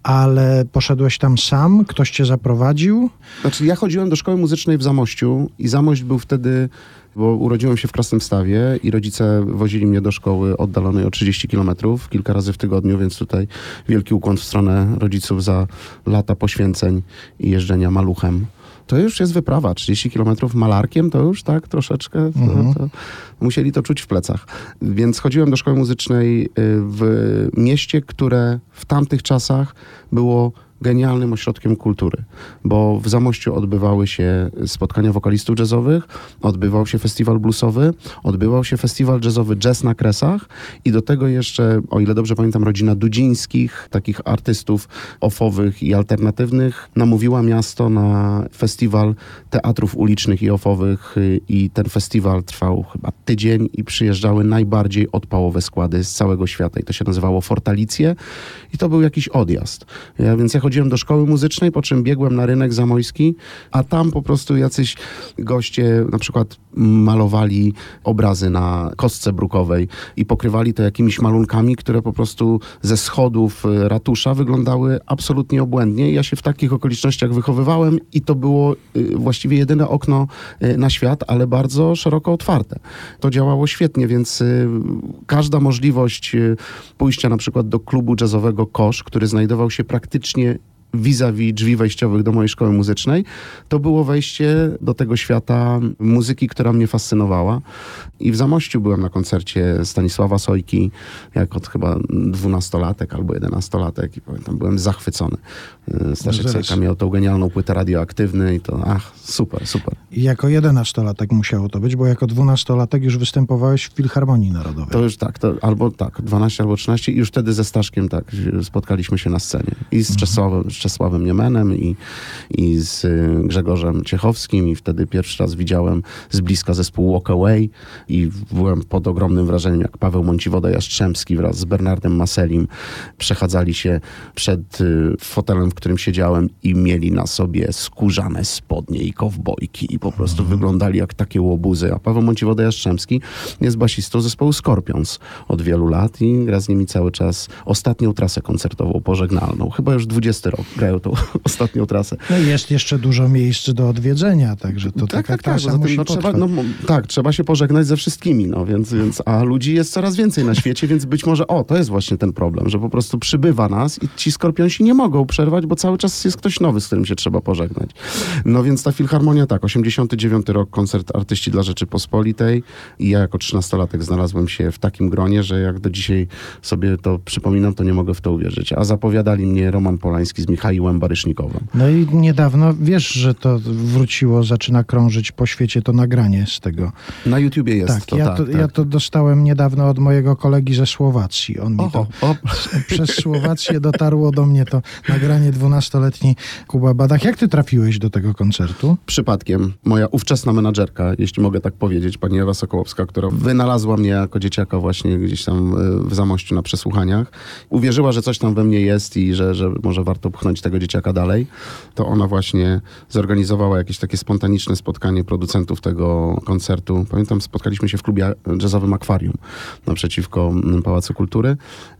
Ale poszedłeś tam sam? Ktoś cię zaprowadził? Znaczy, ja chodziłem do szkoły muzycznej w Zamościu i Zamość był wtedy, bo urodziłem się w Krasnymstawie i rodzice wozili mnie do szkoły oddalonej o 30 kilometrów kilka razy w tygodniu, więc tutaj wielki ukłon w stronę rodziców za lata poświęceń i jeżdżenia maluchem. To już jest wyprawa. 30 kilometrów malarkiem to już tak troszeczkę. To, to musieli to czuć w plecach. Więc chodziłem do szkoły muzycznej y, w mieście, które w tamtych czasach było genialnym ośrodkiem kultury, bo w Zamościu odbywały się spotkania wokalistów jazzowych, odbywał się festiwal bluesowy, odbywał się festiwal jazzowy Jazz na Kresach i do tego jeszcze, o ile dobrze pamiętam, rodzina Dudzińskich, takich artystów ofowych i alternatywnych, namówiła miasto na festiwal teatrów ulicznych i ofowych y, i ten festiwal trwał chyba tydzień i przyjeżdżały najbardziej odpałowe składy z całego świata i to się nazywało Fortalicje i to był jakiś odjazd. Ja, więc ja chodziłem do szkoły muzycznej, po czym biegłem na rynek zamojski, a tam po prostu jacyś goście na przykład malowali obrazy na kostce brukowej i pokrywali to jakimiś malunkami, które po prostu ze schodów y, ratusza wyglądały absolutnie obłędnie. Ja się w takich okolicznościach wychowywałem i to było y, właściwie jedyne okno y, na świat, ale bardzo szeroko otwarte. To działało świetnie, więc każda możliwość pójścia na przykład do klubu jazzowego Kosz, który znajdował się praktycznie vis-a-vis drzwi wejściowych do mojej szkoły muzycznej, to było wejście do tego świata muzyki, która mnie fascynowała. I w Zamościu byłem na koncercie Stanisława Sojki, jako chyba dwunastolatek albo jedenastolatek i pamiętam, byłem zachwycony. Y, Staszek. Sojka miał tą genialną płytę radioaktywny i to, ach, super, super. I jako jedenastolatek musiało to być, bo jako dwunastolatek już występowałeś w Filharmonii Narodowej. To już tak, to albo tak, 12 albo 13 i już wtedy ze Staszkiem tak spotkaliśmy się na scenie. I z Czesławem, z Czesławem Niemenem i, i z y, Grzegorzem Ciechowskim. I wtedy pierwszy raz widziałem z bliska zespół Walk Away. I byłem pod ogromnym wrażeniem, jak Paweł Mąciwoda-Jastrzębski wraz z Bernardem Maselim przechadzali się przed y, fotelem, w którym siedziałem i mieli na sobie skórzane spodnie i kowbojki. I po prostu wyglądali jak takie łobuzy. A Paweł Mąciwoda-Jastrzębski jest basistą zespołu Scorpions od wielu lat i gra z nimi cały czas ostatnią trasę koncertową, pożegnalną. Chyba już 20 rok grają tą [LAUGHS] ostatnią trasę. No i jest jeszcze dużo miejsc do odwiedzenia, także to trasa poza tym, musi no, trzeba, no, tak, trzeba się pożegnać ze wszystkimi, no więc, więc, a ludzi jest coraz więcej na świecie, więc być może, o, to jest właśnie ten problem, że po prostu przybywa nas i ci skorpionsi nie mogą przerwać, bo cały czas jest ktoś nowy, z którym się trzeba pożegnać. No więc ta filharmonia, tak, 89 rok, koncert Artyści dla Rzeczypospolitej i ja jako 13-latek znalazłem się w takim gronie, że jak do dzisiaj sobie to przypominam, to nie mogę w to uwierzyć. A zapowiadali mnie Roman Polański z Michałem Barysznikowem. No i niedawno, wiesz, że to wróciło, zaczyna krążyć po świecie to nagranie z tego. Na YouTubie jest tak, to, ja, tak, to tak. ja to dostałem niedawno od mojego kolegi ze Słowacji. On mi Oho, to [LAUGHS] przez Słowację dotarło do mnie to nagranie 12-letni Kuba Badach. Jak ty trafiłeś do tego koncertu? przypadkiem moja ówczesna menadżerka, jeśli mogę tak powiedzieć, pani Ewa Sokołowska, która wynalazła mnie jako dzieciaka właśnie gdzieś tam y, w Zamościu na przesłuchaniach, uwierzyła, że coś tam we mnie jest i że, że może warto pchnąć tego dzieciaka dalej, to ona właśnie zorganizowała jakieś takie spontaniczne spotkanie producentów tego koncertu. Pamiętam, spotkaliśmy się w klubie jazzowym Akwarium naprzeciwko mm, Pałacu Kultury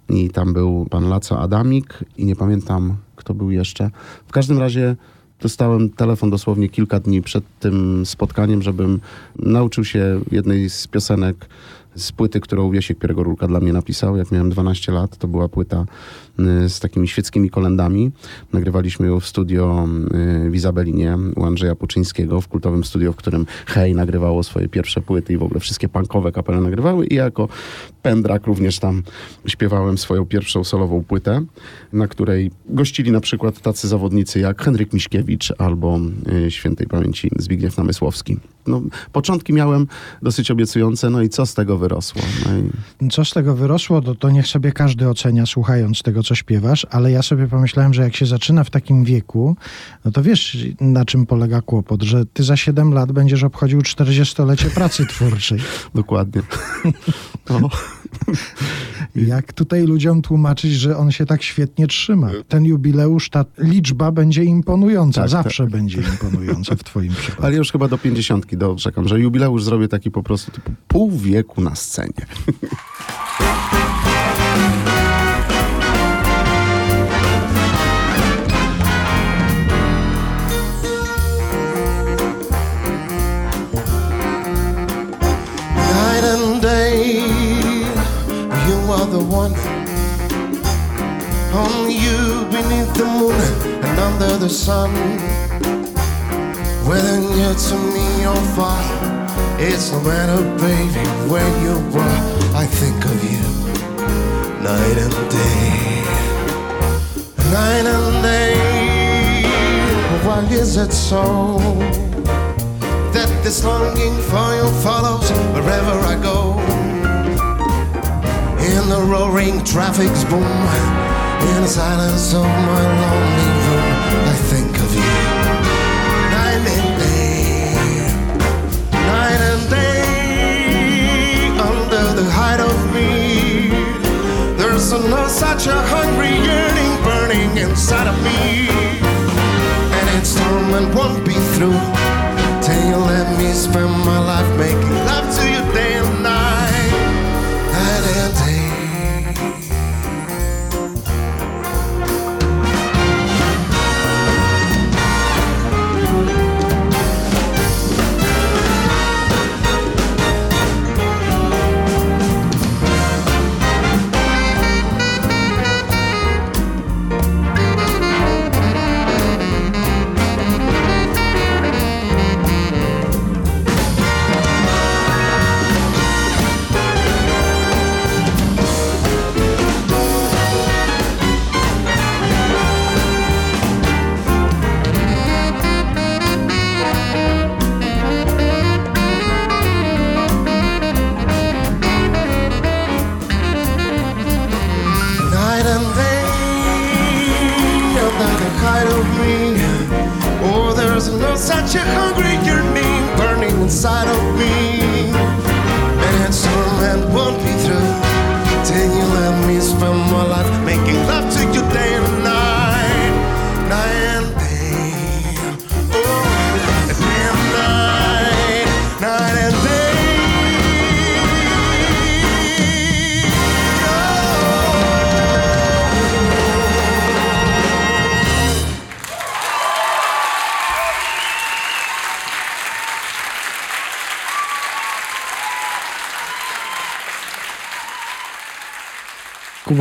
i tam był pan Laco Adamik i nie pamiętam, kto był jeszcze. W każdym razie Dostałem telefon dosłownie kilka dni przed tym spotkaniem, żebym nauczył się jednej z piosenek z płyty, którą Wiesiek Pierogorulka dla mnie napisał, jak miałem 12 lat. To była płyta z takimi świeckimi kolendami. Nagrywaliśmy ją w studio y, w Izabelinie u Andrzeja Puczyńskiego, w kultowym studio, w którym Hej nagrywało swoje pierwsze płyty i w ogóle wszystkie punkowe kapele nagrywały. I jako pendrak również tam śpiewałem swoją pierwszą solową płytę, na której gościli na przykład tacy zawodnicy jak Henryk Miśkiewicz albo y, świętej pamięci Zbigniew Namysłowski. No, początki miałem dosyć obiecujące, no i co z tego wyrosło. No i Co z tego wyrosło, to, to niech sobie każdy ocenia, słuchając tego, co śpiewasz, ale ja sobie pomyślałem, że jak się zaczyna w takim wieku, no to wiesz, na czym polega kłopot, że ty za 7 lat będziesz obchodził 40-lecie pracy twórczej. [LAUGHS] dokładnie. [LAUGHS] No. Jak tutaj ludziom tłumaczyć, że on się tak świetnie trzyma? Ten jubileusz, ta liczba będzie imponująca, Tak, zawsze będzie imponująca w twoim przypadku. Ale już chyba do pięćdziesiątki doczekam, że jubileusz zrobię taki po prostu typu pół wieku na scenie. [LAUGHS] the one. Only you beneath the moon and under the sun. Whether near to me or far, it's no matter, baby, where you are. I think of you night and day, night and day. Why is it so? that this longing for you follows wherever I go. In the roaring traffic's boom, in the silence of my lonely room, I think of you. Night and day, night and day, under the height of me. There's no such a hungry yearning burning inside of me. And its torment won't be through till you let me spend my life making love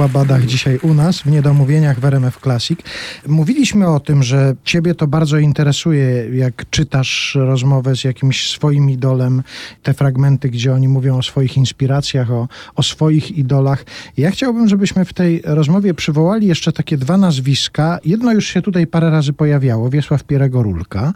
Kuba Badach dzisiaj u nas w Niedomówieniach w RMF Classic. Mówiliśmy o tym, że ciebie to bardzo interesuje, jak czytasz rozmowę z jakimś swoim idolem, te fragmenty, gdzie oni mówią o swoich inspiracjach, o, o swoich idolach. Ja chciałbym, żebyśmy w tej rozmowie przywołali jeszcze takie dwa nazwiska. Jedno już się tutaj parę razy pojawiało, Wiesław Pierego-Rulka,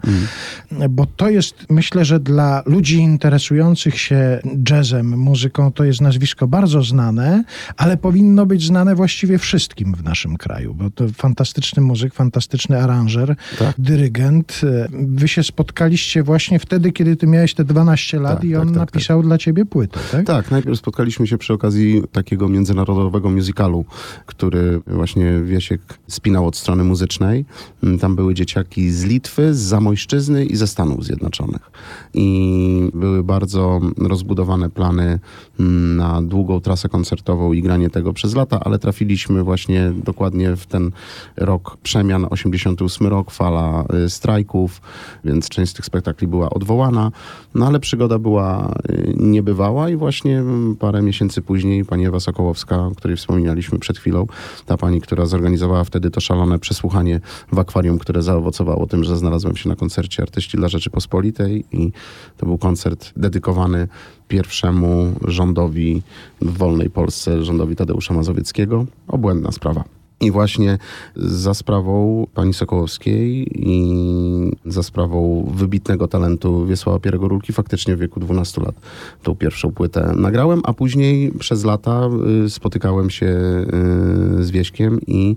bo to jest, myślę, że dla ludzi interesujących się jazzem, muzyką, to jest nazwisko bardzo znane, ale powinno być znane właściwie wszystkim w naszym kraju, bo to fantastyczny muzyk, fantastyczny aranżer, Tak. dyrygent. Wy się spotkaliście właśnie wtedy, kiedy ty miałeś te 12 lat Tak, i tak, on tak, napisał dla ciebie płytę, tak? Tak, najpierw spotkaliśmy się przy okazji takiego międzynarodowego musicalu, który właśnie Wiesiek spinał od strony muzycznej. Mm, Tam były dzieciaki z Litwy, z Zamojszczyzny i ze Stanów Zjednoczonych. I były bardzo rozbudowane plany mm, na długą trasę koncertową i granie tego przez lata, ale trafiliśmy właśnie dokładnie w ten rok przemian, 88 rok, fala y, strajków, więc część z tych spektakli była odwołana, no ale przygoda była y, niebywała i właśnie mm, parę miesięcy później pani Ewa Sokołowska, o której wspominaliśmy przed chwilą, ta pani, która zorganizowała wtedy to szalone przesłuchanie w akwarium, które zaowocowało tym, że znalazłem się na koncercie Artyści dla Rzeczypospolitej i to był koncert dedykowany pierwszemu rządowi w wolnej Polsce, rządowi Tadeusza Mazowieckiego. Obłędna sprawa. I właśnie za sprawą pani Sokołowskiej i za sprawą wybitnego talentu Wiesława Pierego Rulki faktycznie w wieku 12 lat tą pierwszą płytę nagrałem, a później przez lata y, spotykałem się y, z Wieśkiem i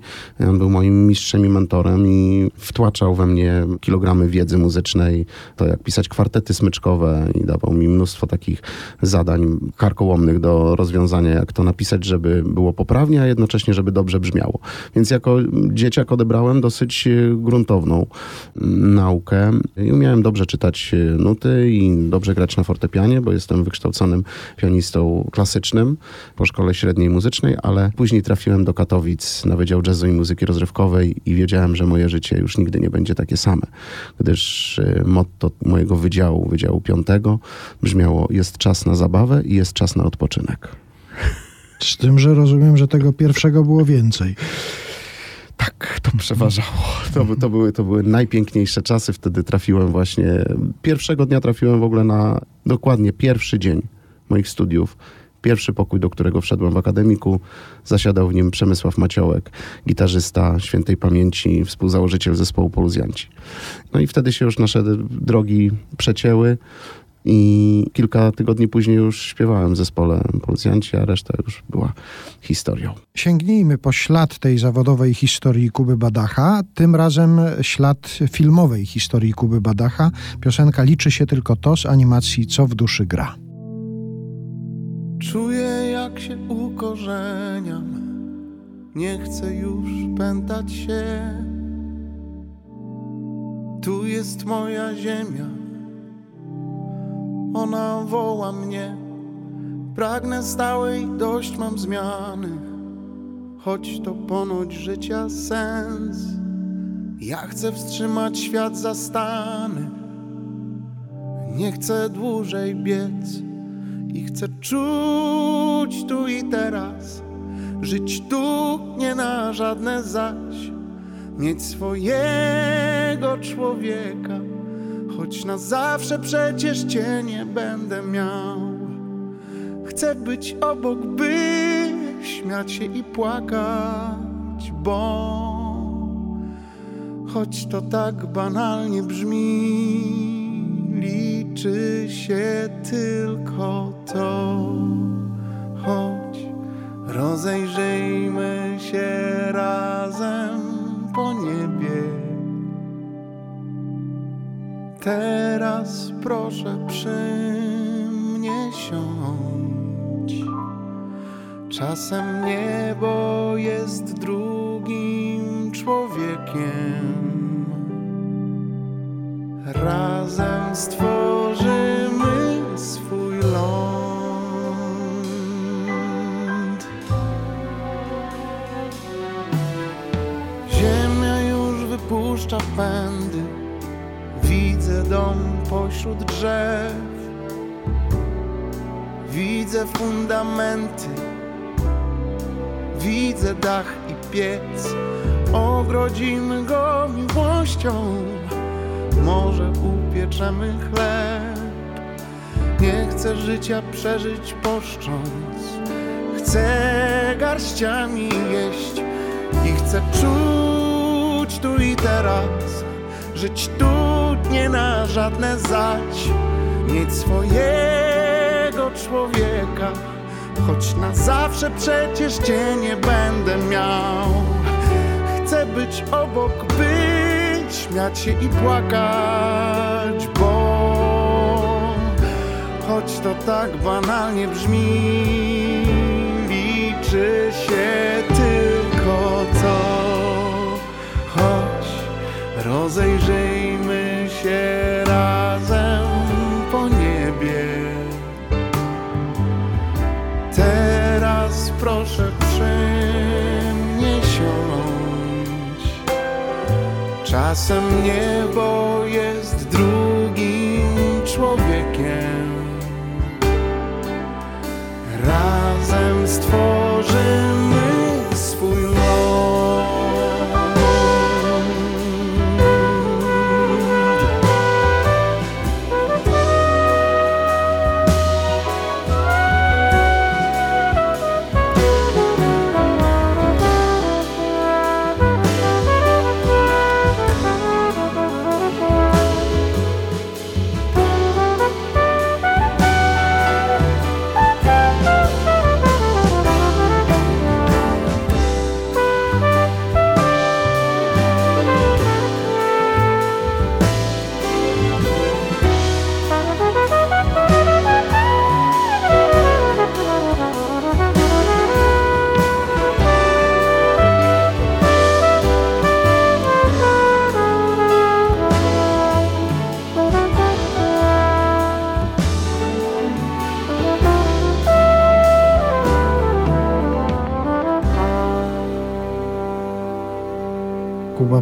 on był moim mistrzem i mentorem i wtłaczał we mnie kilogramy wiedzy muzycznej, to jak pisać kwartety smyczkowe i dawał mi mnóstwo takich zadań karkołomnych do rozwiązania, jak to napisać, żeby było poprawnie, a jednocześnie, żeby dobrze brzmiało. Więc jako dzieciak odebrałem dosyć e, gruntowną mm, naukę i umiałem dobrze czytać e, nuty i dobrze grać na fortepianie, bo jestem wykształconym pianistą klasycznym po szkole średniej muzycznej, ale później trafiłem do Katowic na Wydział Jazzu i Muzyki Rozrywkowej i wiedziałem, że moje życie już nigdy nie będzie takie same, gdyż e, motto mojego wydziału, Wydziału Piątego brzmiało jest czas na zabawę i jest czas na odpoczynek. Z tym, że rozumiem, że tego pierwszego było więcej. Tak, to przeważało. To, to, były, to były najpiękniejsze czasy. Wtedy trafiłem właśnie. Pierwszego dnia trafiłem w ogóle na dokładnie pierwszy dzień moich studiów. Pierwszy pokój, do którego wszedłem w akademiku, zasiadał w nim Przemysław Maciołek, gitarzysta świętej pamięci, współzałożyciel zespołu Poluzjanci. No i wtedy się już nasze drogi przecięły i kilka tygodni później już śpiewałem w zespole Poluzjanci, a reszta już była historią. Sięgnijmy po ślad tej zawodowej historii Kuby Badacha, tym razem ślad filmowej historii Kuby Badacha. Piosenka Liczy się tylko to z animacji Co w duszy gra. Czuję jak się ukorzeniam Nie chcę już pętać się Tu jest moja ziemia Ona woła mnie. Pragnę stałej, dość mam zmiany. Choć to ponoć życia sens. Ja chcę wstrzymać świat zastany Nie chcę dłużej biec. I chcę czuć tu i teraz, żyć tu nie na żadne zaś, mieć swojego człowieka, choć na zawsze przecież cię nie będę miał. Chcę być obok, by śmiać się i płakać, bo choć to tak banalnie brzmi, liczy się tylko to. Choć rozejrzyjmy się razem po niebie. Teraz proszę przy mnie siądź. Czasem niebo jest drugim człowiekiem. Razem stworzymy Widzę fundamenty. Widzę dach i piec. Ogrodzimy go miłością może upieczemy chleb. Nie chcę życia przeżyć poszcząc, chcę garściami jeść i chcę czuć tu i teraz, żyć tu nie na żadne zać, mieć swojego człowieka, choć na zawsze przecież cię nie będę miał. Chcę być obok, by śmiać się i płakać, bo choć to tak banalnie brzmi, liczy się tylko to. Choć rozejrzyjmy się Czasem niebo jest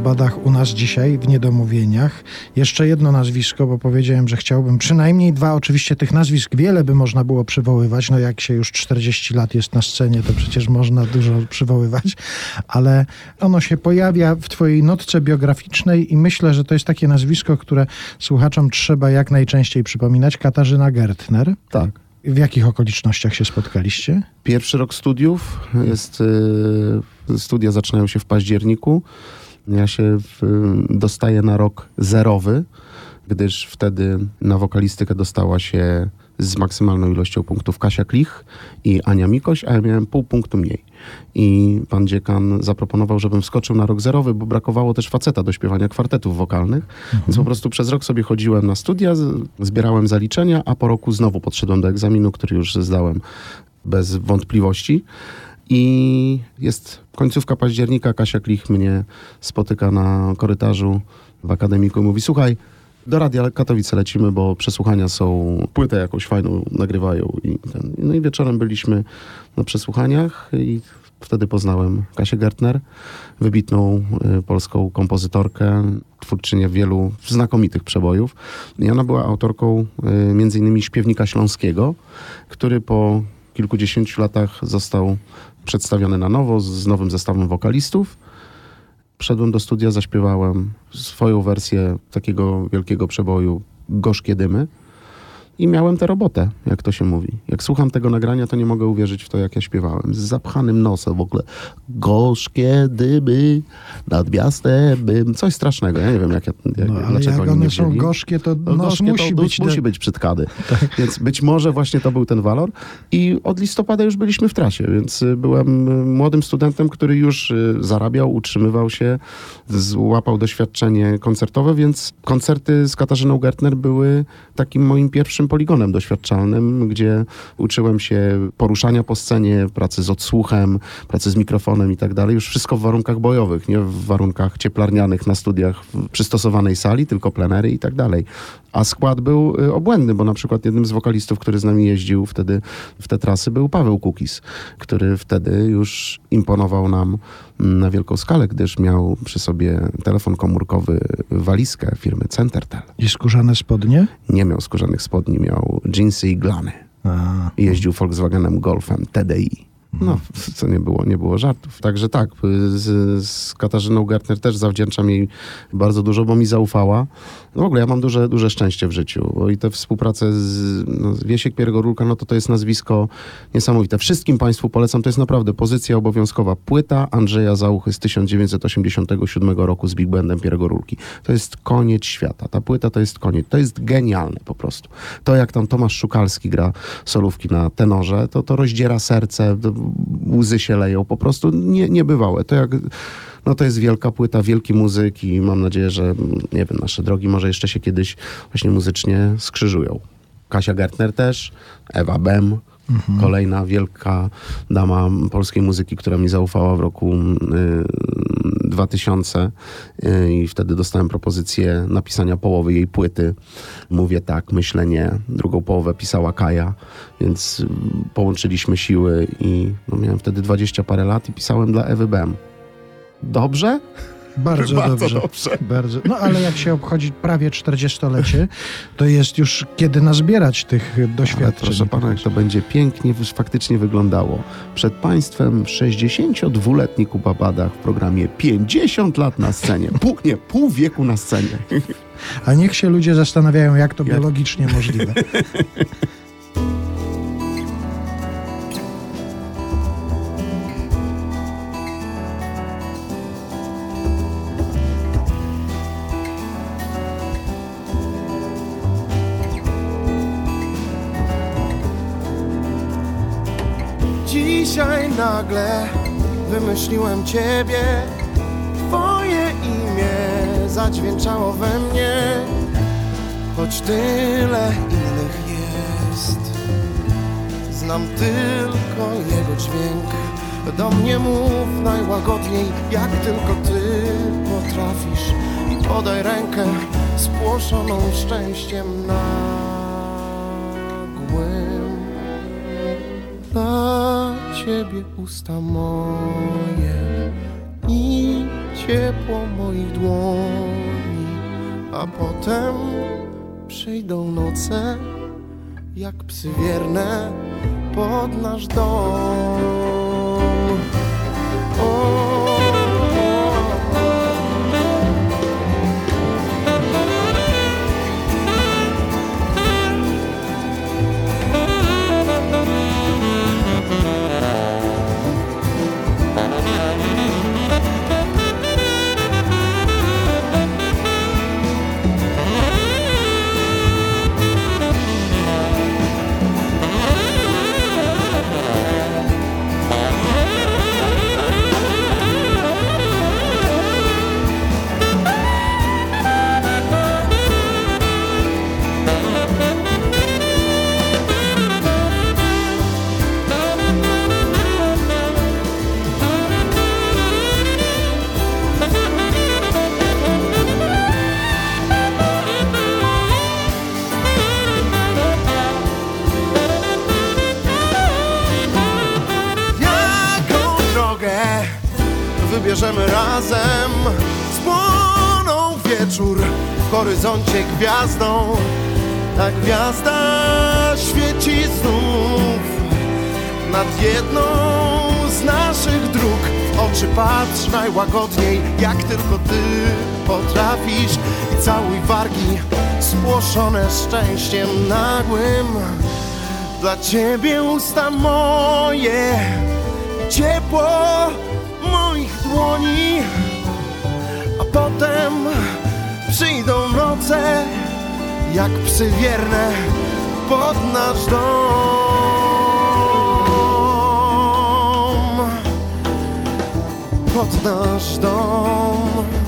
Badach u nas dzisiaj w Niedomówieniach. Jeszcze jedno nazwisko, bo powiedziałem, że chciałbym przynajmniej dwa. Oczywiście tych nazwisk wiele by można było przywoływać. No jak się już 40 lat jest na scenie, to przecież można dużo przywoływać. Ale ono się pojawia w twojej notce biograficznej i myślę, że to jest takie nazwisko, które słuchaczom trzeba jak najczęściej przypominać. Katarzyna Gertner. Tak. W jakich okolicznościach się spotkaliście? Pierwszy rok studiów jest. y, Studia zaczynają się w październiku. Ja się w, dostaję na rok zerowy, gdyż wtedy na wokalistykę dostała się z maksymalną ilością punktów Kasia Klich i Ania Mikoś, a ja miałem pół punktu mniej. I pan dziekan zaproponował, żebym wskoczył na rok zerowy, bo brakowało też faceta do śpiewania kwartetów wokalnych. Więc po prostu przez rok sobie chodziłem na studia, zbierałem zaliczenia, a po roku znowu podszedłem do egzaminu, który już zdałem bez wątpliwości. I jest końcówka października, Kasia Klich mnie spotyka na korytarzu w akademiku i mówi, słuchaj, do Radia Katowice lecimy, bo przesłuchania są, płytę jakąś fajną nagrywają. I ten, no i wieczorem byliśmy na przesłuchaniach i wtedy poznałem Kasię Gertner, wybitną y, polską kompozytorkę, twórczynię wielu znakomitych przebojów. I ona była autorką y, między innymi Śpiewnika Śląskiego, który po kilkudziesięciu latach został przedstawiony na nowo z nowym zestawem wokalistów. Wszedłem do studia, zaśpiewałem swoją wersję takiego wielkiego przeboju Gorzkie Dymy i miałem tę robotę, jak to się mówi. Jak słucham tego nagrania, to nie mogę uwierzyć w to, jak ja śpiewałem. Z zapchanym nosem w ogóle. Gorzkie dymy nad miastem bym... Coś strasznego. Ja nie wiem, jak, ja, jak, No, ale dlaczego jak one są wzięli. gorzkie, to No, nos gorzkie musi to, być... musi być przytkany. Więc być może właśnie to był ten walor. I od listopada już byliśmy w trasie, więc y, byłem y, młodym studentem, który już y, zarabiał, utrzymywał się, złapał doświadczenie koncertowe, więc koncerty z Katarzyną Gertner były takim moim pierwszym poligonem doświadczalnym, gdzie uczyłem się poruszania po scenie, pracy z odsłuchem, pracy z mikrofonem i tak dalej. Już wszystko w warunkach bojowych, nie w warunkach cieplarnianych na studiach w przystosowanej sali, tylko plenery i tak dalej. A skład był y, obłędny, bo na przykład jednym z wokalistów, który z nami jeździł wtedy w te trasy był Paweł Kukis, który wtedy już imponował nam na wielką skalę, gdyż miał przy sobie telefon komórkowy, walizkę firmy Centertel. I skórzane spodnie? Nie miał skórzanych spodni, miał jeansy i glany. I jeździł Volkswagenem Golfem TDI. No, co nie było, nie było żartów. Także tak, z, z Katarzyną Gertner też zawdzięczam jej bardzo dużo, bo mi zaufała. No w ogóle ja mam duże, duże szczęście w życiu. I tę współpracę z no, Wiesiek Pierogorulka, no to to jest nazwisko niesamowite. Wszystkim Państwu polecam, to jest naprawdę pozycja obowiązkowa. Płyta Andrzeja Załuchy z 1987 roku z Big Bandem Pierogorulki. To jest koniec świata. Ta płyta to jest koniec. To jest genialne po prostu. To jak tam Tomasz Szukalski gra solówki na tenorze, to to rozdziera serce, łzy się leją. Po prostu nie, niebywałe. To jak... No to jest wielka płyta, wielki muzyk i mam nadzieję, że nie wiem, nasze drogi może jeszcze się kiedyś właśnie muzycznie skrzyżują. Kasia Gertner też, Ewa Bem, kolejna wielka dama polskiej muzyki, która mi zaufała w roku y, 2000 y, i wtedy dostałem propozycję napisania połowy jej płyty. Mówię tak, myślę nie. Drugą połowę pisała Kaja, więc y, połączyliśmy siły i no, miałem wtedy 20 parę lat i pisałem dla Ewy Bem. Dobrze? bardzo, Bardzo dobrze. dobrze. Bardzo. No ale jak się obchodzi prawie 40-lecie, to jest już kiedy nazbierać tych Ale doświadczeń. proszę pana, jak to będzie pięknie faktycznie wyglądało. Przed państwem 62-letni Kuba Badach w programie 50 lat na scenie. Pół, nie, pół wieku na scenie. A niech się ludzie zastanawiają, jak to biologicznie możliwe. [LAUGHS] nagle wymyśliłem ciebie. Twoje imię zadźwięczało we mnie. Choć tyle innych jest Znam tylko jego dźwięk. Do mnie mów najłagodniej Jak tylko ty potrafisz. I podaj rękę spłoszoną szczęściem nagłym ciebie usta moje i ciepło moich dłoni, a potem przyjdą noce, jak psy wierne pod nasz dom. Wybierzemy razem? Spłonął wieczór w horyzoncie gwiazdą. Ta gwiazda świeci znów nad jedną z naszych dróg. Oczy patrz najłagodniej, jak tylko ty potrafisz. I całuj wargi spłoszone szczęściem nagłym. Dla ciebie usta moje, ciepło moich dłoni, a potem przyjdą noce, jak psy wierne pod nasz dom. Pod nasz dom.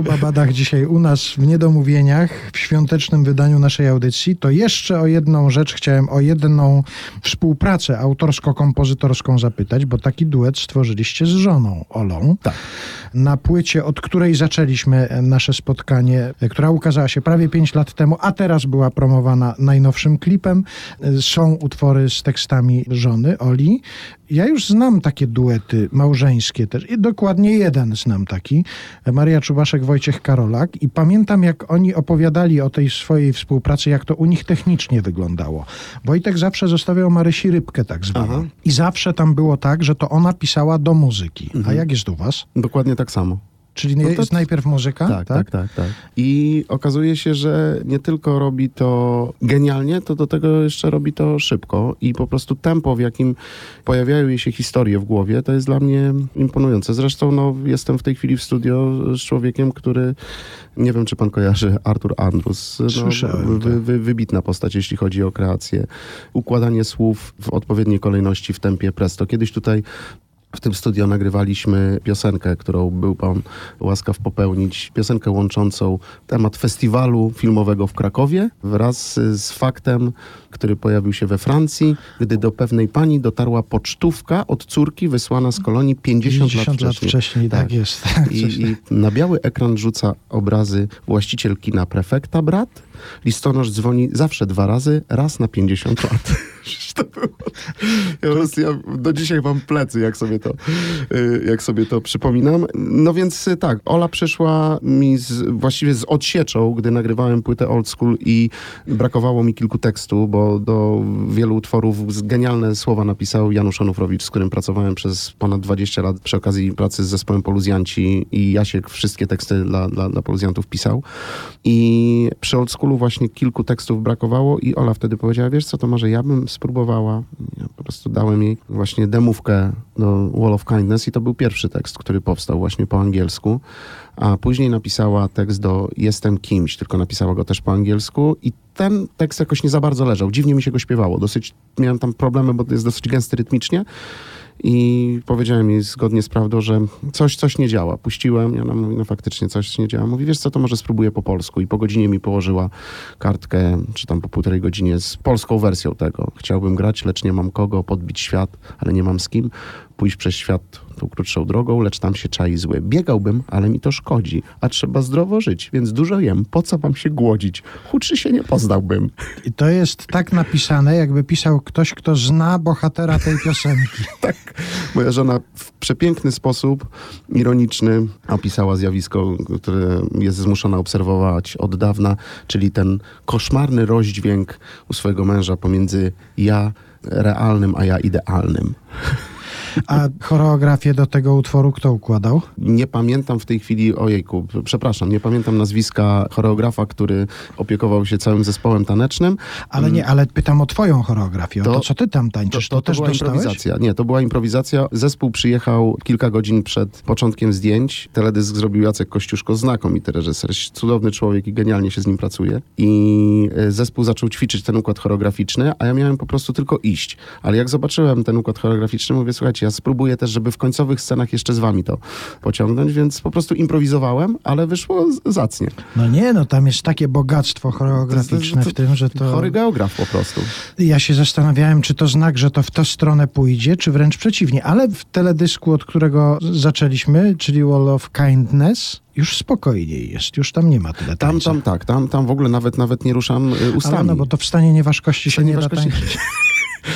Kuba Badach dzisiaj u nas w Niedomówieniach, w świątecznym wydaniu naszej audycji, to jeszcze o jedną rzecz chciałem, o jedną współpracę autorsko-kompozytorską zapytać, bo taki duet stworzyliście z żoną Olą. Tak. Na płycie, od której zaczęliśmy nasze spotkanie, która ukazała się prawie 5 lat temu, a teraz była promowana najnowszym klipem, są utwory z tekstami żony Oli. Ja już znam takie duety małżeńskie też i dokładnie jeden znam taki. Maria Czubaszek, Wojciech Karolak i pamiętam jak oni opowiadali o tej swojej współpracy, jak to u nich technicznie wyglądało. Wojtek zawsze zostawiał Marysi rybkę tak zwaną. Aha. I zawsze tam było tak, że to ona pisała do muzyki. A jak jest u was? Dokładnie tak samo. Czyli No to- jest najpierw muzyka? Tak, tak, tak, tak. I okazuje się, że nie tylko robi to genialnie, to do tego jeszcze robi to szybko i po prostu tempo, w jakim pojawiają jej się historie w głowie, to jest dla mnie imponujące. Zresztą no, jestem w tej chwili w studio z człowiekiem, który, nie wiem czy pan kojarzy, Artur Andrus. No, Słyszałem, wy, tak. wy, wybitna postać, jeśli chodzi o kreację. Układanie słów w odpowiedniej kolejności w tempie presto. Kiedyś tutaj w tym studio nagrywaliśmy piosenkę, którą był pan łaskaw popełnić. Piosenkę łączącą temat festiwalu filmowego w Krakowie wraz z faktem, który pojawił się we Francji, gdy do pewnej pani dotarła pocztówka od córki wysłana z kolonii 50, 50 lat wcześniej, tak, jest. I, I na biały ekran rzuca obrazy właściciel kina prefekta brat Listonosz dzwoni zawsze dwa razy, raz na 50 lat. [LAUGHS] To było. Ja ja do dzisiaj mam plecy, jak sobie to, y, jak sobie to przypominam. No więc y, tak, Ola przyszła mi z, właściwie z odsieczą, gdy nagrywałem płytę Old School i brakowało mi kilku tekstu, bo do wielu utworów genialne słowa napisał Janusz Onufrowicz, z którym pracowałem przez ponad 20 lat przy okazji pracy z zespołem Poluzjanci i Jasiek wszystkie teksty dla, dla, dla Poluzjantów pisał. I przy Old Schoolu właśnie kilku tekstów brakowało i Ola wtedy powiedziała, wiesz co, to może ja bym spróbowała. Ja po prostu dałem jej właśnie demówkę do Wall of Kindness i to był pierwszy tekst, który powstał właśnie po angielsku. A później napisała tekst do Jestem kimś, tylko napisała go też po angielsku i ten tekst jakoś nie za bardzo leżał. Dziwnie mi się go śpiewało. Dosyć miałem tam problemy, bo jest dosyć gęsty rytmicznie. I powiedziałem jej zgodnie z prawdą, że coś, coś nie działa. Puściłem i ona mówi, no faktycznie coś nie działa. Mówi, wiesz co, to może spróbuję po polsku. I po godzinie mi położyła kartkę, czy tam po półtorej godzinie z polską wersją tego. Chciałbym grać, lecz nie mam kogo, podbić świat, ale nie mam z kim. Pójść przez świat tą krótszą drogą, lecz tam się czai zły. Biegałbym, ale mi to szkodzi, a trzeba zdrowo żyć, więc dużo jem. Po co mam się głodzić? Chudszy się nie poznałbym. I to jest tak napisane, jakby pisał ktoś, kto zna bohatera tej piosenki. [LAUGHS] Moja żona w przepiękny sposób, ironiczny, opisała zjawisko, które jest zmuszona obserwować od dawna, czyli ten koszmarny rozdźwięk u swojego męża pomiędzy ja realnym, a ja idealnym. A choreografię do tego utworu kto układał? Nie pamiętam w tej chwili, ojejku, przepraszam, nie pamiętam nazwiska choreografa, który opiekował się całym zespołem tanecznym. Ale nie, ale pytam o twoją choreografię. O to, To- co ty tam tańczysz, to, też była dostałeś? improwizacja. Nie, to była improwizacja. Zespół przyjechał kilka godzin przed początkiem zdjęć. Teledysk zrobił Jacek Kościuszko, znakomity reżyser, cudowny człowiek i genialnie się z nim pracuje. I e, zespół zaczął ćwiczyć ten układ choreograficzny, a ja miałem po prostu tylko iść. Ale jak zobaczyłem ten układ choreograficzny, mówię, słuchajcie, ja spróbuję też, żeby w końcowych scenach jeszcze z wami to pociągnąć, więc po prostu improwizowałem, ale wyszło zacnie. No nie, no tam jest takie bogactwo choreograficzne w tym, że to... Chory geograf po prostu. Ja się zastanawiałem, czy to znak, że to w tę stronę pójdzie, czy wręcz przeciwnie. Ale w teledysku, od którego zaczęliśmy, czyli Wall of Kindness, już spokojniej jest. Już tam nie ma tyle Tam, tańca. tam, tak, tam, tam w ogóle nawet, nawet nie ruszam y, ustami. Ale no, bo to w stanie nieważkości się Stanie nie da nieważkości- [LAUGHS]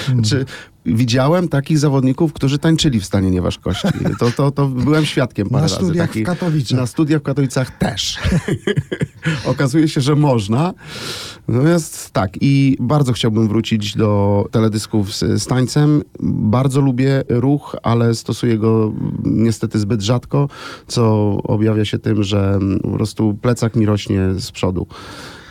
tańczyć. Czy widziałem takich zawodników, którzy tańczyli w stanie nieważkości. To, to, to byłem świadkiem parę Na razy. studiach w takich- Katowicach. Na studiach w Katowicach też. [LAUGHS] Okazuje się, że można. Natomiast tak, i bardzo chciałbym wrócić do teledysków z, z tańcem. Bardzo lubię ruch, ale stosuję go niestety zbyt rzadko, co objawia się tym, że po prostu plecak mi rośnie z przodu.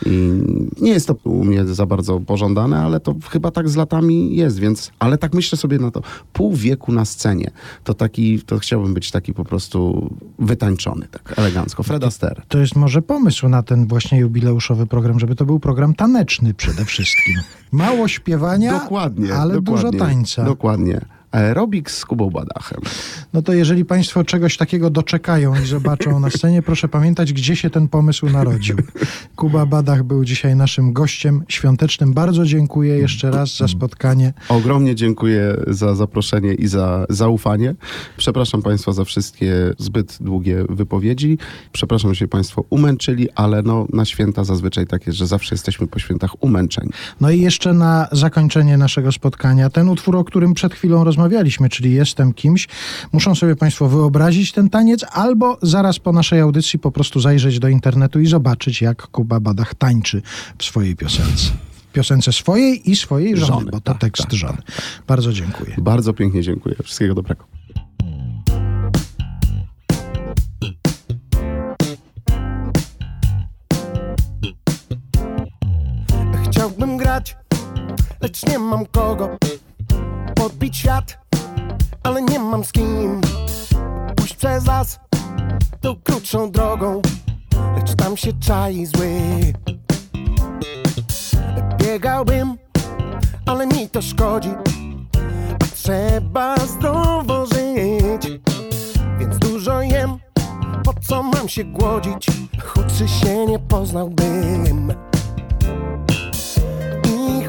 I nie jest to u mnie za bardzo pożądane, ale to chyba tak z latami jest, więc, ale tak myślę sobie na to, pół wieku na scenie, to taki, to chciałbym być taki po prostu wytańczony, tak elegancko. Fred Astaire. To jest może pomysł na ten właśnie jubileuszowy program, żeby to był program taneczny przede wszystkim. Mało śpiewania, Dokładnie. ale dokładnie, dużo tańca. Dokładnie. Aerobik z Kubą Badachem. No to jeżeli Państwo czegoś takiego doczekają i zobaczą na scenie, proszę pamiętać, gdzie się ten pomysł narodził. Kuba Badach był dzisiaj naszym gościem świątecznym. Bardzo dziękuję jeszcze raz za spotkanie. Ogromnie dziękuję za zaproszenie i za zaufanie. Przepraszam Państwa za wszystkie zbyt długie wypowiedzi. Przepraszam, że się Państwo umęczyli, ale no, na święta zazwyczaj tak jest, że zawsze jesteśmy po świętach umęczeni. No i jeszcze na zakończenie naszego spotkania, ten utwór, o którym przed chwilą rozmawialiśmy, czyli Jestem kimś, muszą sobie Państwo wyobrazić ten taniec, albo zaraz po naszej audycji po prostu zajrzeć do internetu i zobaczyć, jak Kuba Badach tańczy w swojej piosence. W piosence swojej i swojej żony, Żony, bo to tak, tekst tak, żony. Bardzo dziękuję. Bardzo pięknie dziękuję. Wszystkiego dobrego. Chciałbym grać, lecz nie mam kogo Podbić świat, ale nie mam z kim. Pójść przez las tą krótszą drogą Lecz tam się czai zły. Biegałbym, ale mi to szkodzi A trzeba zdrowo żyć. Więc dużo jem, po co mam się głodzić Chudszy się nie poznałbym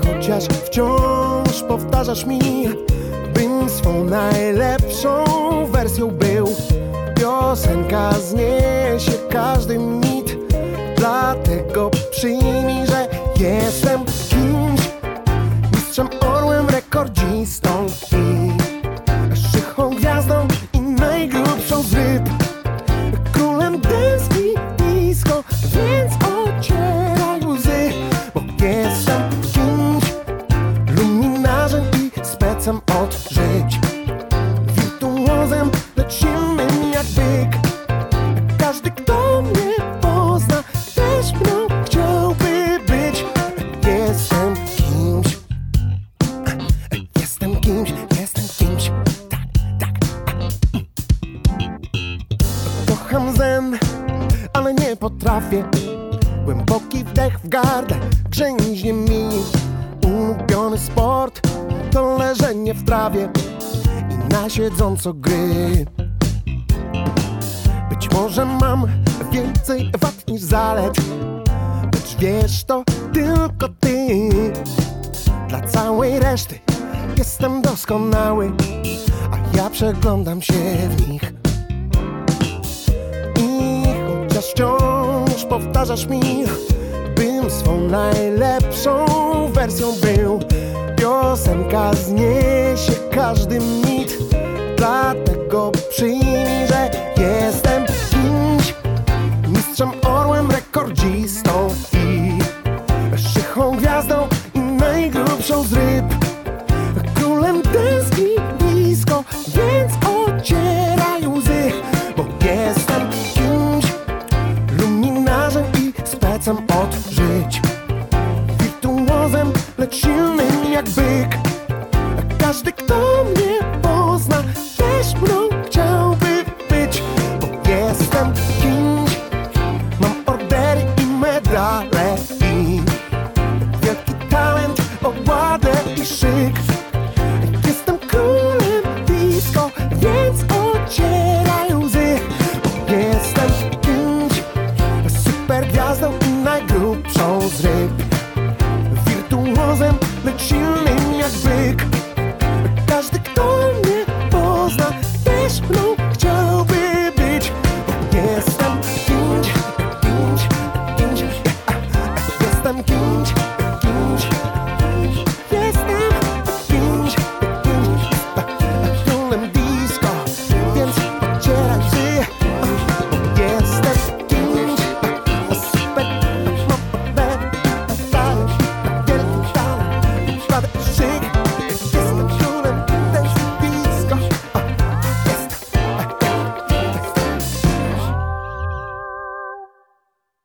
chociaż wciąż powtarzasz mi, bym swą najlepszą wersją był. Piosenka zniesie każdy mit, dlatego przyjmij, że Jestem kimś, mistrzem orłem, rekordzistą i szychą gwiazdą specem od żyć. Wirtuozem lecimy jak byk. Każdy, kto mnie pozna, też mną chciałby być. Jestem kimś, jestem kimś, jestem kimś. Tak, tak. Kocham zen, ale nie potrafię. Głęboki wdech w gardle, grzęźnie mi. Ulubiony sport to leżenie w trawie i na siedząco gry. Być może mam więcej wad niż zalet Lecz wiesz to tylko ty Dla całej reszty jestem doskonały A ja przeglądam się w nich I chociaż wciąż powtarzasz mi Bym swą najlepszą wersją był Piosenka zniesie każdy mit. Dlatego przyjmij, że jestem kimś Mistrzem orłem, rekordzistą I szychą gwiazdą i najgrubszą z ryb